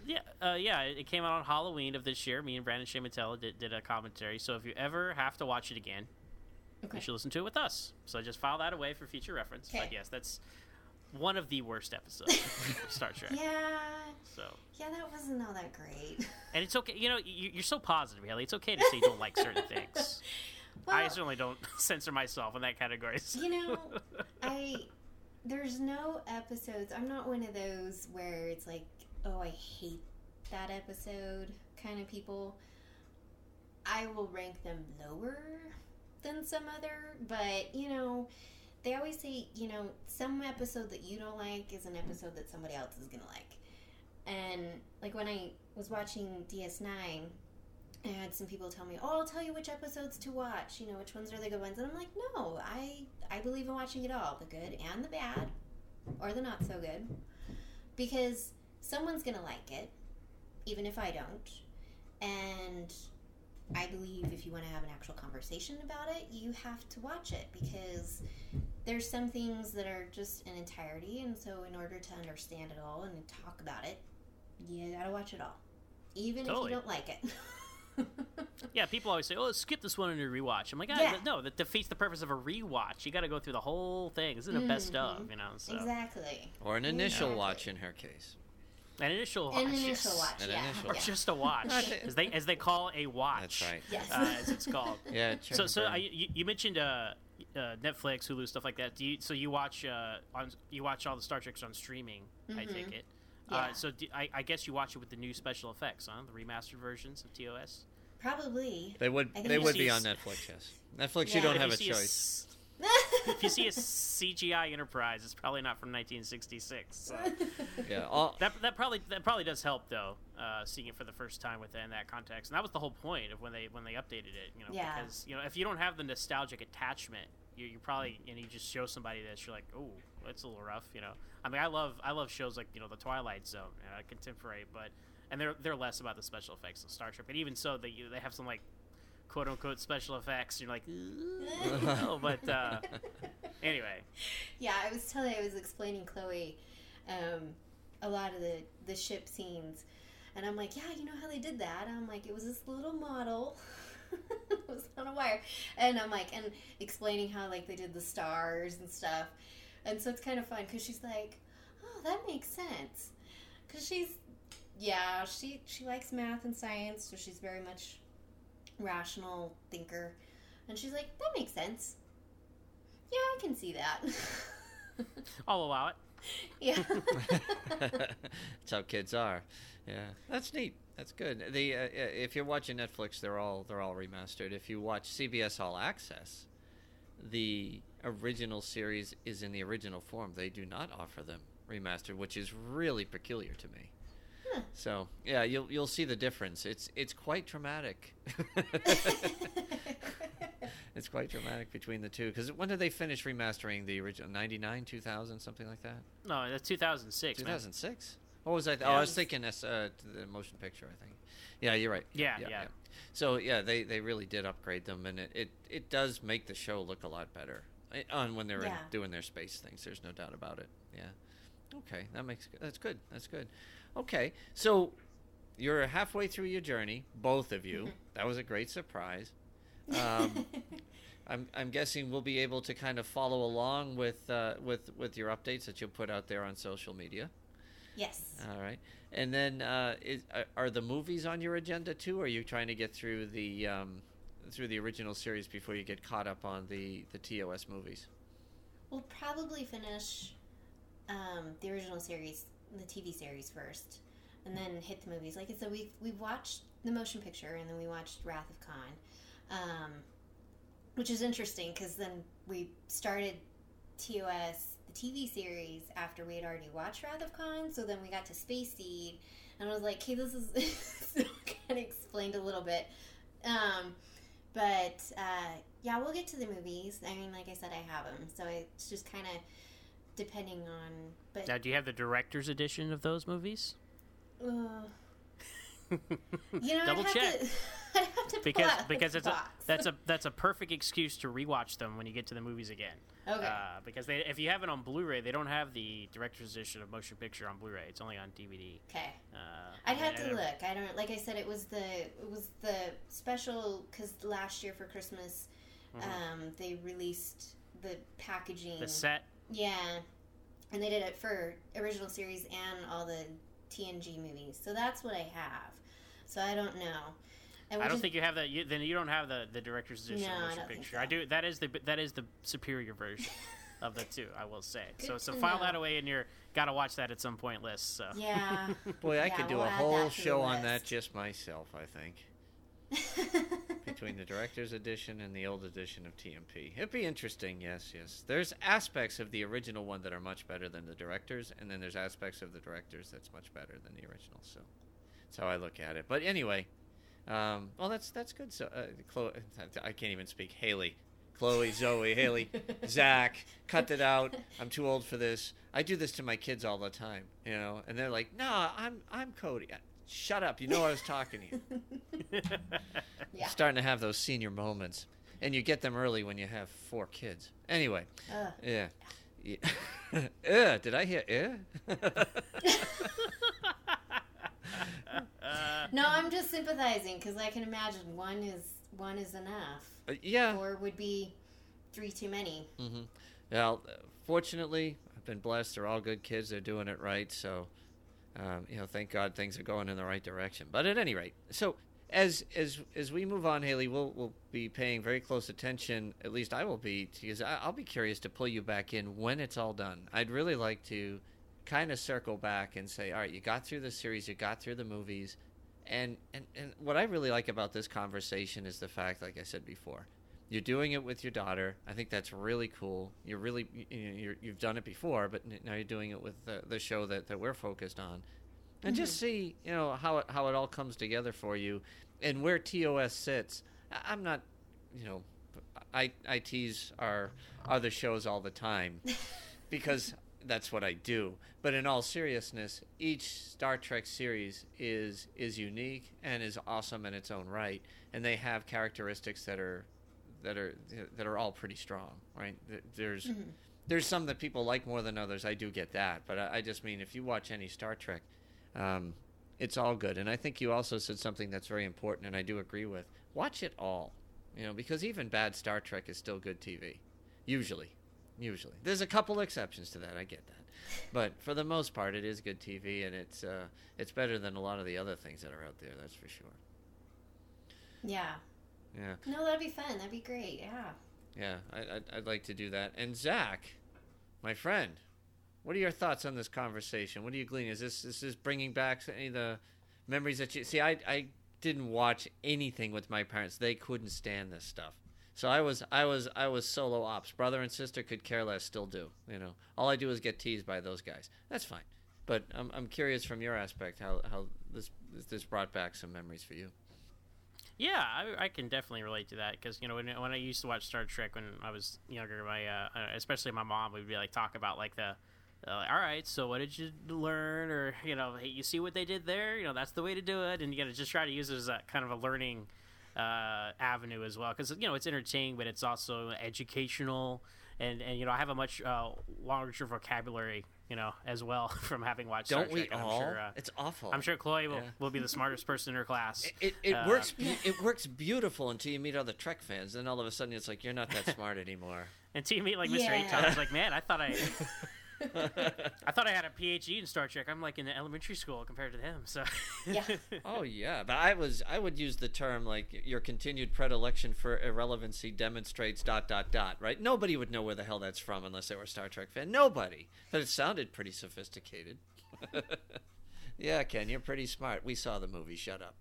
Yeah, uh, yeah, it it came out on Halloween of this year. Me and Brandon-Shea Mutala did, did a commentary. So if you ever have to watch it again,
Okay.
you should listen to it with us. So just file that away for future reference. But yes, that's one of the worst episodes of Star Trek.
Yeah,
So,
yeah, that wasn't all that great.
and it's okay. You know, you, you're so positive, Hayley. It's okay to say you don't like certain things. I certainly don't censor myself in that category. so-
You know, I there's no episodes. I'm not one of those where it's like, oh, I hate that episode kind of people. I will rank them lower than some other, but you know, they always say, you know, some episode that you don't like is an episode that somebody else is gonna like. And like when I was watching DS9, I had some people tell me, "Oh, I'll tell you which episodes to watch. You know, which ones are the good ones." And I'm like, "No, I I believe in watching it all, the good and the bad, or the not so good, because someone's gonna like it, even if I don't." And I believe if you want to have an actual conversation about it, you have to watch it because there's some things that are just an entirety, and so in order to understand it all and talk about it, you gotta watch it all, even
Totally.
if you don't like it.
Yeah, people always say, "Oh, skip this one in your rewatch." I'm like, ah,
Yeah.
no, that defeats the purpose of a rewatch. You got to go through the whole thing. This isn't a best of, you know. So
exactly.
Or an initial
Exactly.
watch in her case.
An initial watch,
An initial
yes.
watch,
An
yeah.
initial
or
yeah.
just a watch, as they as they call a watch.
That's right.
Yes.
uh, as it's called.
Yeah.
So, so I, you, you mentioned uh, uh, Netflix, Hulu, stuff like that. Do you, so you watch uh, on you watch all the Star Treks on streaming? I take it. Uh,
Mm-hmm. Yeah.
so do, I, I guess you watch it with the new special effects, huh? The remastered versions of TOS.
Probably.
They would they would be on Netflix, yes. Netflix,
Yeah.
you don't
If
have
you
a choice.
s- if you see a CGI Enterprise, it's probably not from 1966. So.
yeah, all,
That, that probably that probably does help though, uh, seeing it for the first time within that context, and that was the whole point of when they when they updated it. You know,
Yeah.
because you know if you don't have the nostalgic attachment, you you probably and you just show somebody this, you're like, oh, it's a little rough. You know, I mean, I love I love shows like you know the Twilight Zone, uh, contemporary, but and they're they're less about the special effects of Star Trek, but even so, they they have some like quote unquote special effects. You're like, no, but uh, anyway,
Yeah, I was telling, I was explaining Chloe um, a lot of the the ship scenes, and I'm like, yeah, you know how they did that? I'm like, it was this little model. it was on a wire, and I'm like, and explaining how like they did the stars and stuff, and so it's kind of fun because she's like, oh, that makes sense, because she's, yeah, she she likes math and science, so she's very much rational thinker, and she's like, that makes sense. Yeah, I can see that.
I'll allow it.
yeah.
That's how kids are. Yeah, that's neat. That's good. The uh, if you're watching Netflix, they're all they're all remastered. If you watch CBS All Access, the original series is in the original form. They do not offer them remastered, which is really peculiar to me.
Huh.
So yeah, you'll you'll see the difference. It's it's quite dramatic. it's quite dramatic between the two. Because when did they finish remastering the original? Ninety nine, two thousand, something like that.
No, that's 2006.
Two
man.
thousand six. What was I? Th- oh, I was thinking uh, the motion picture. I think. Yeah, you're right.
Yeah, yeah.
So yeah, they, they really did upgrade them, and it, it, it does make the show look a lot better eh, on when they're in, doing their space things. There's no doubt about it. Yeah. Okay, that makes that's good. That's good. Okay, so you're halfway through your journey, both of you. that was a great surprise. Um, I'm, I'm guessing we'll be able to kind of follow along with uh, with with your updates that you'll put out there on social media.
yes.
All right, and then uh, is, are- are the movies on your agenda too? Or are you trying to get through the um, through the original series before you get caught up on the the TOS movies?
We'll probably finish um, the original series, the TV series first, and then hit the movies. Like I said, we've we've watched the motion picture, and then we watched Wrath of Khan, um, which is interesting because then we started TOS, the TV series, after we had already watched Wrath of Khan. So then we got to Space Seed, and I was like, "Okay, this is kind of explained a little bit." Um, but uh, yeah, we'll get to the movies. I mean, like I said, I have them, so it's just kind of depending on. But
Now, do you have the director's edition of those movies?
uh, you know,
Double
I'd
check.
To, I'd have to pull
because
out
because it's a, that's a that's a perfect excuse to rewatch them when you get to the movies again.
Okay.
Uh, because they, if you have it on Blu-ray, they don't have the director's edition of motion picture on Blu-ray. It's only on DVD.
okay.
Uh,
I'd have to look. I don't like I said. It was the it was the special because last year for Christmas, um, they released the packaging.
Mm-hmm. The set.
Yeah, and they did it for original series and all the TNG movies. So that's what I have. So I don't know. And
I don't
just-
think you have that. You, then you don't have the, the director's edition
No,
of
I
motion
don't think
picture.
so.
I do. That is the that is the superior version of the two. I will say. so
Good
so
to
file
know.
that away in your gotta watch that at some point list. So
Yeah.
Boy, I
Yeah,
could do
we'll
a whole
that to the
show on that just myself. I think between the director's edition and the old edition of TMP. It'd be interesting, yes, yes. There's aspects of the original one that are much better than the director's, and then there's aspects of the director's that's much better than the original. So that's how I look at it. But anyway, um, well, that's that's good. So, uh, Chloe, I can't even speak. Hayley, Chloe, Zoe, Hayley, Zach, cut it out. I'm too old for this. I do this to my kids all the time, you know, and they're like, "No, I'm I'm Cody." Shut up! You know I was talking to you.
Yeah.
Starting to have those senior moments, and you get them early when you have four kids. Anyway,
Ugh.
yeah. yeah. uh, did I hear? Uh?
No, I'm just sympathizing because I can imagine one is one is enough.
Uh, yeah.
Four would be three too many.
Mm-hmm. Well, uh, fortunately, I've been blessed. They're all good kids. They're doing it right. So, um, you know, thank God things are going in the right direction. But at any rate, so as as as we move on, Hayley, we'll we'll be paying very close attention. At least I will be, because I- I'll be curious to pull you back in when it's all done. I'd really like to kind of circle back and say, all right, you got through the series, you got through the movies. And, and, and what I really like about this conversation is the fact, like I said before, you're doing it with your daughter. I think that's really cool. You're really you you've done it before, but now you're doing it with the, the show that, that we're focused on, and just mm-hmm. see you know how it how it all comes together for you, and where TOS sits. I- I'm not, you know, I I tease our other shows all the time because that's what I do. But in all seriousness, each Star Trek series is is unique and is awesome in its own right, and they have characteristics that are that are that are all pretty strong, right? Th- There's there's some that people like more than others. I do get that, but I, I just mean if you watch any Star Trek, um, it's all good. And I think you also said something that's very important, and I do agree with. Watch it all, you know, because even bad Star Trek is still good TV, usually. Usually, there's a couple exceptions to that. I get that, but for the most part, it is good TV, and it's uh, it's better than a lot of the other things that are out there. That's for sure.
Yeah.
Yeah.
No, that'd be fun. That'd be great. Yeah.
Yeah, I, I'd, I'd like to do that. And Zach, my friend, what are your thoughts on this conversation? What do you glean? Is this is this bringing back any of the memories that you see? I I didn't watch anything with my parents. They couldn't stand this stuff. So I was I was I was solo ops. Brother and sister could care less. Still do. You know, all I do is get teased by those guys. That's fine. But I'm I'm curious from your aspect how how this this brought back some memories for you.
Yeah, I, I can definitely relate to that because you know when, when I used to watch Star Trek when I was younger, my uh, uh, especially my mom would be like talk about like the, uh, all right, so what did you learn, or you know, hey, you see what they did there, you know, that's the way to do it, and you got to just try to use it as a kind of a learning uh, avenue as well because you know it's entertaining, but it's also educational, and and you know I have a much uh, larger vocabulary, you know, as well from having watched.
Don't
Star
we
Trek, and
all?
I'm sure, uh,
it's awful.
I'm sure Chloe will,
Yeah.
will be the smartest person in her class.
It, it
Uh,
works it works beautiful until you meet other Trek fans. Then all of a sudden it's like you're not that smart anymore.
until you meet like Mr.
Yeah.
Aton, I was like, man, I thought I, I thought I had a PhD in Star Trek. I'm like in elementary school compared to him. So
Yeah.
oh yeah, but I was I would use the term like your continued predilection for irrelevancy demonstrates dot dot dot. Right? Nobody would know where the hell that's from unless they were a Star Trek fan. Nobody. But it sounded pretty sophisticated. yeah, Ken, you're pretty smart. We saw the movie. Shut up.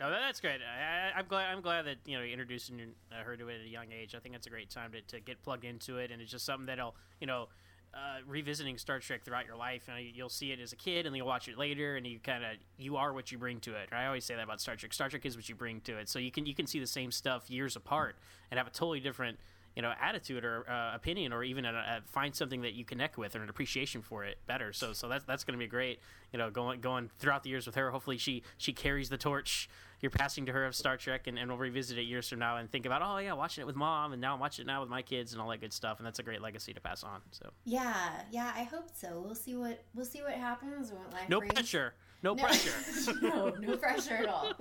No, that's great. I, I'm glad. I'm glad that you know introducing uh, her to it at a young age. I think that's a great time to, to get plugged into it, and it's just something that'll you know. Uh, revisiting Star Trek throughout your life, and you'll see it as a kid, and then you'll watch it later, and you kind of you are what you bring to it. I always say that about Star Trek. Star Trek is what you bring to it. So you can you can see the same stuff years apart and have a totally different you know attitude or uh, opinion, or even a, a, find something that you connect with or an appreciation for it better. So so that's that's going to be great. You know, going going throughout the years with her. Hopefully she she carries the torch you're passing to her of Star Trek, and, and we'll revisit it years from now and think about, oh yeah, watching it with mom, and now I'm watching it now with my kids and all that good stuff, and that's a great legacy to pass on. So
Yeah, yeah, I hope so. We'll see what we'll see what happens
no
brings.
pressure, no,
No.
pressure.
no, no pressure at all.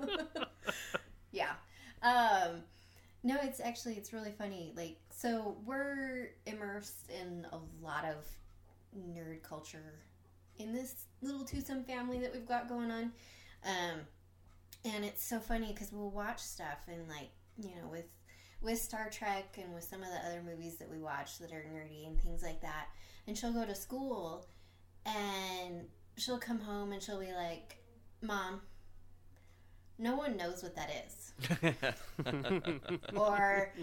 yeah. Um no, it's actually it's really funny. Like so we're immersed in a lot of nerd culture in this little twosome family that we've got going on. Um and it's so funny because we'll watch stuff and like you know with with Star Trek and with some of the other movies that we watch that are nerdy and things like that. And she'll go to school and she'll come home and she'll be like, "Mom, no one knows what that is. or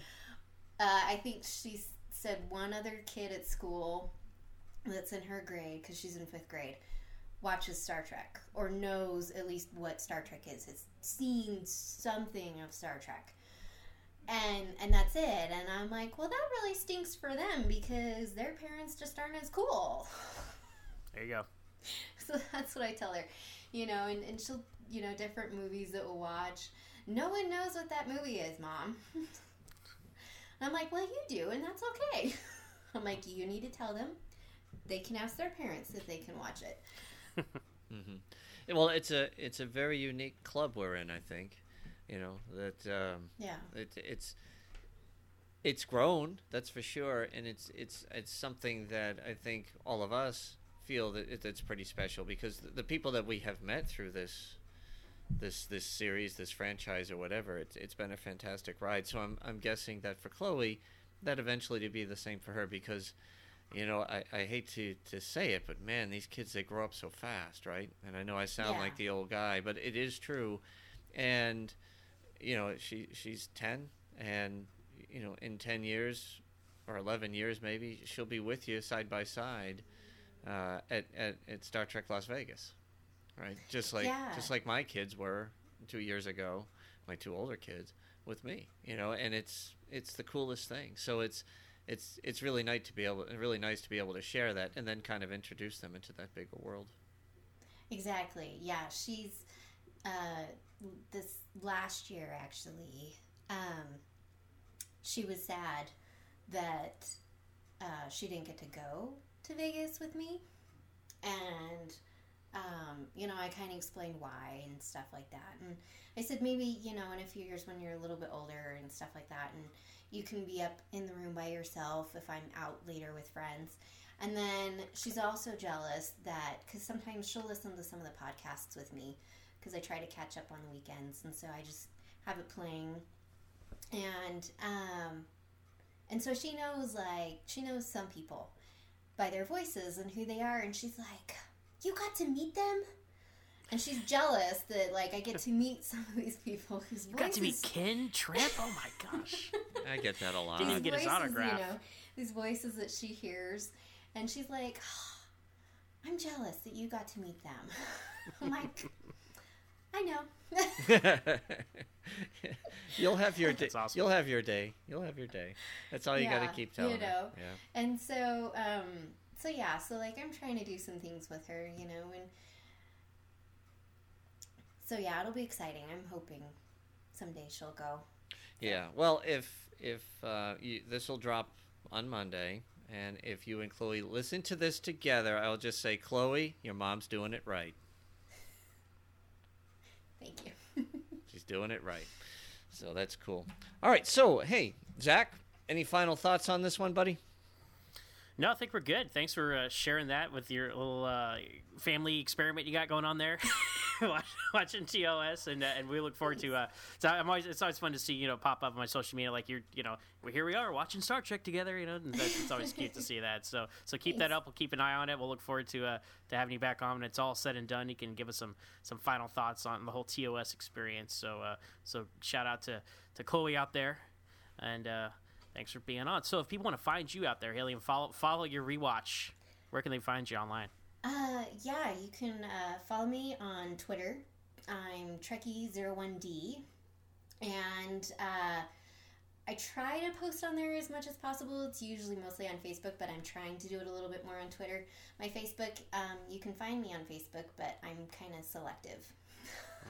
uh, I think she said one other kid at school that's in her grade because she's in fifth grade watches Star Trek or knows at least what Star Trek is, has seen something of Star Trek. And and that's it. And I'm like, well, that really stinks for them because their parents just aren't as cool.
There you go.
So that's what I tell her, you know, and, and she'll, you know, different movies that we'll watch. No one knows what that movie is, mom. and I'm like, well, you do, and that's okay. I'm like, you need to tell them. They can ask their parents if they can watch it.
Mm-hmm. Well, it's a it's a very unique club we're in. I think, you know that. Um,
yeah.
It, it's it's grown, that's for sure, and it's it's it's something that I think all of us feel that it, it's pretty special because the, the people that we have met through this this this series, this franchise, or whatever, it's it's been a fantastic ride. So I'm I'm guessing that for Chloe, that eventually to be the same for her because you know, I, I hate to, to say it, but man, these kids they grow up so fast, right? And I know I sound
Yeah.
like the old guy, but it is true. And you know, she she's ten, and you know, in ten years or eleven years, maybe she'll be with you side by side uh, at, at at Star Trek Las Vegas, right? Just like
Yeah.
just like my kids were two years ago, my two older kids with me, you know, and it's it's the coolest thing. So it's it's it's really nice to be able really nice to be able to share that and then kind of introduce them into that bigger world.
Exactly. Yeah, she's uh, this last year actually. Um, she was sad that uh, she didn't get to go to Vegas with me, and um, you know, I kind of explained why and stuff like that. And I said maybe you know in a few years when you're a little bit older and stuff like that, and you can be up in the room by yourself if I'm out later with friends. And then she's also jealous that because sometimes she'll listen to some of the podcasts with me because I try to catch up on the weekends, and so I just have it playing. And um, and so she knows like she knows some people by their voices and who they are, and she's like, "You got to meet them." And she's jealous that like I get to meet some of these people whose
You got to meet Ken Tripp. Oh my gosh.
I get that a lot.
Didn't even get his
voices,
autograph.
You know, these voices that she hears, and she's like, "I'm jealous that you got to meet them." I'm like, "I know."
you'll have your day.
That's awesome.
You'll have your day. You'll have your day. That's all you got to keep telling
you
her.
know.
Yeah.
and so, um, so yeah, so like I'm trying to do some things with her, you know, and so yeah, it'll be exciting. I'm hoping someday she'll go.
Yeah. Well, if if uh, this will drop on Monday, and if you and Chloe listen to this together, I'll just say, Chloe, your mom's doing it right.
Thank you.
She's doing it right. So that's cool. All right. So hey, Zach, any final thoughts on this one, buddy?
No, I think we're good. Thanks for uh, sharing that with your little uh, family experiment you got going on there, watching TOS, and uh, and we look forward to. Uh, so I'm always it's always fun to see you know pop up on my social media like you're you know well, here we are watching Star Trek together, you know. And that's, it's always cute to see that. So so keep that up. We'll keep an eye on it. We'll look forward to uh, to having you back on when it's all said and done. You can give us some some final thoughts on the whole TOS experience. So uh, so shout out to to Chloe out there, and. Thanks for being on. So, if people want to find you out there, Hayley, and follow follow your rewatch, where can they find you online?
Uh, yeah, you can uh, follow me on Twitter. I'm Trekkie01D. And uh, I try to post on there as much as possible. It's usually mostly on Facebook, but I'm trying to do it a little bit more on Twitter. My Facebook, um, you can find me on Facebook, but I'm kind of selective.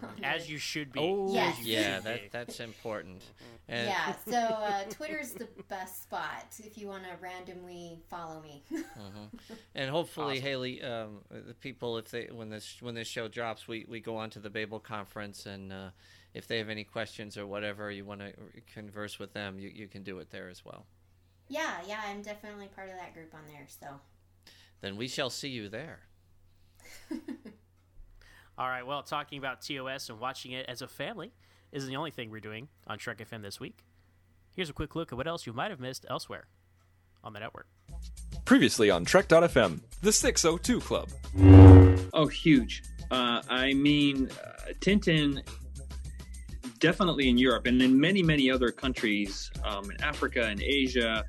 On
As you should be.
Oh,
Yes.
yeah,
should
that that's important. And
Yeah, so uh, Twitter's the best spot if you want to randomly follow me.
and hopefully
Awesome.
Hayley, um, the people, if they when this when this show drops, we, we go on to the Babel conference, and uh, if they have any questions or whatever you want to converse with them, you, you can do it there as well.
yeah, yeah, I'm definitely part of that group on there, so.
Then we shall see you there.
All right. Well, talking about TOS and watching it as a family isn't the only thing we're doing on Trek FM this week. Here's a quick look at what else you might have missed elsewhere on the network.
Previously on Trek.fm, the 602 Club.
Oh, huge. Uh, I mean, uh, Tintin definitely in Europe and in many, many other countries um, in Africa and Asia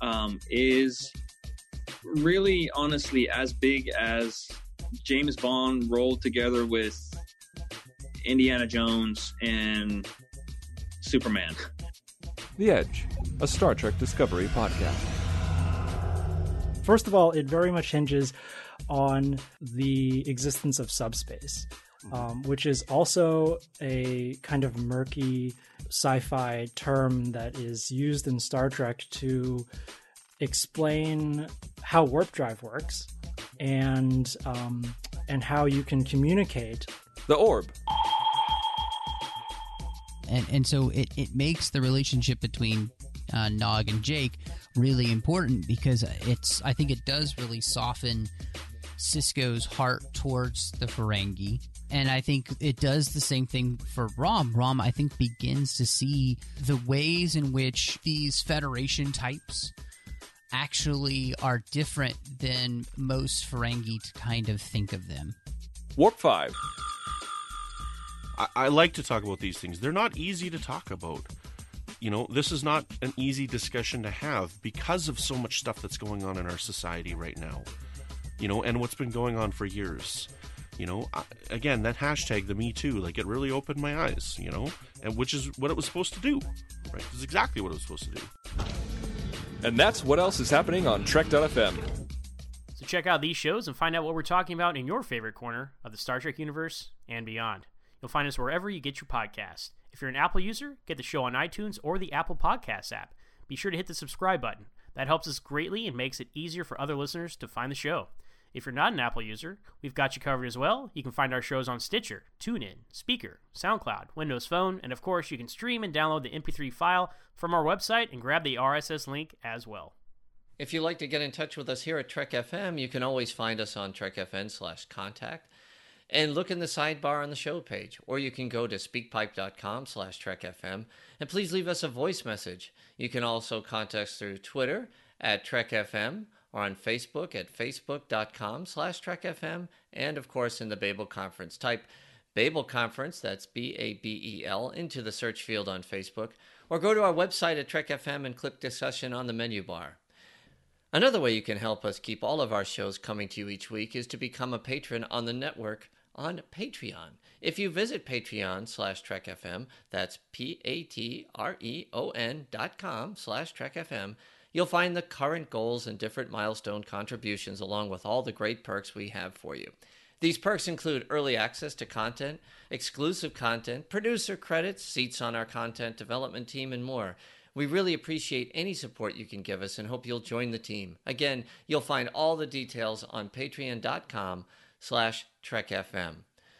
um, is really honestly as big as James Bond rolled together with Indiana Jones and Superman.
The Edge, a Star Trek Discovery podcast.
First of all, it very much hinges on the existence of subspace, um, which is also a kind of murky sci fi term that is used in Star Trek to explain how warp drive works and um, and how you can communicate.
The orb.
And and so it, it makes the relationship between uh, Nog and Jake really important because it's I think it does really soften Sisko's heart towards the Ferengi. And I think it does the same thing for Rom. Rom, I think, begins to see the ways in which these Federation types actually are different than most Ferengi to kind of think of them.
Warp 5.
I, I like to talk about these things. They're not easy to talk about. You know, this is not an easy discussion to have because of so much stuff that's going on in our society right now. You know, and what's been going on for years. You know, I, again, that hashtag, the Me Too, like it really opened my eyes. You know, and which is what it was supposed to do. Right, it's exactly what it was supposed to do.
And that's what else is happening on Trek.fm.
So check out these shows and find out what we're talking about in your favorite corner of the Star Trek universe and beyond. You'll find us wherever you get your podcast. If you're an Apple user, get the show on iTunes or the Apple Podcasts app. Be sure to hit the subscribe button. That helps us greatly and makes it easier for other listeners to find the show. If you're not an Apple user, we've got you covered as well. You can find our shows on Stitcher, TuneIn, Spreaker, SoundCloud, Windows Phone, and of course, you can stream and download the MP3 file from our website and grab the RSS link as well.
If you'd like to get in touch with us here at Trek FM, you can always find us on trekfm slash contact and look in the sidebar on the show page, or you can go to speakpipe.com slash trekfm and please leave us a voice message. You can also contact us through Twitter at trekfm or on Facebook at facebook.com slash trekfm and of course in the Babel Conference. Type Babel Conference, that's B-A-B-E-L, into the search field on Facebook, or go to our website at Trek FM and click discussion on the menu bar. Another way you can help us keep all of our shows coming to you each week is to become a patron on the network on Patreon. If you visit Patreon slash TrekFM, that's P-A-T-R-E-O-N dot com slash TrekFM, you'll find the current goals and different milestone contributions along with all the great perks we have for you. These perks include early access to content, exclusive content, producer credits, seats on our content development team, and more. We really appreciate any support you can give us and hope you'll join the team. Again, you'll find all the details on patreon.com slash trekfm.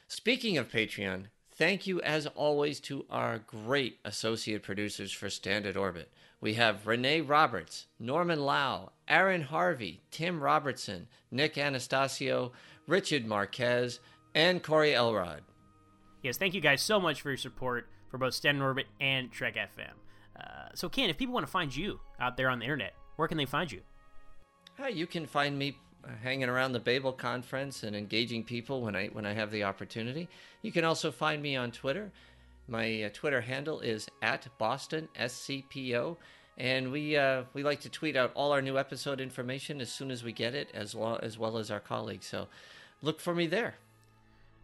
Speaking of Patreon, thank you as always to our great associate producers for Standard Orbit. We have Renee Roberts, Norman Lao, Aaron Harvey, Tim Robertson, Nick Anastassiou, Richard Marquez, and Corey Elrod.
Yes, thank you guys so much for your support for both Standard Orbit and Trek FM. Uh, so, Ken, if people want to find you out there on the internet, where can they find you?
Hi, you can find me hanging around the Babel conference and engaging people when I when I have the opportunity. You can also find me on Twitter. My uh, Twitter handle is at Boston SCPO, and we uh, we like to tweet out all our new episode information as soon as we get it, as well as well as our colleagues. So, look for me there.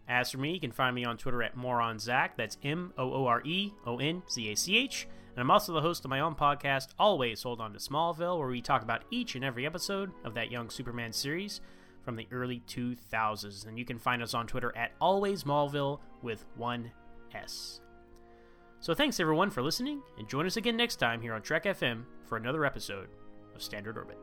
As for me, you can find me on Twitter at MooreOnZach. That's M O O R E O N Z A C H. And I'm also the host of my own podcast, Always Hold On to Smallville, where we talk about each and every episode of that Young Superman series from the early 2000s. And you can find us on Twitter at Always Smallville with one S. So thanks everyone for listening, and join us again next time here on Trek FM for another episode of Standard Orbit.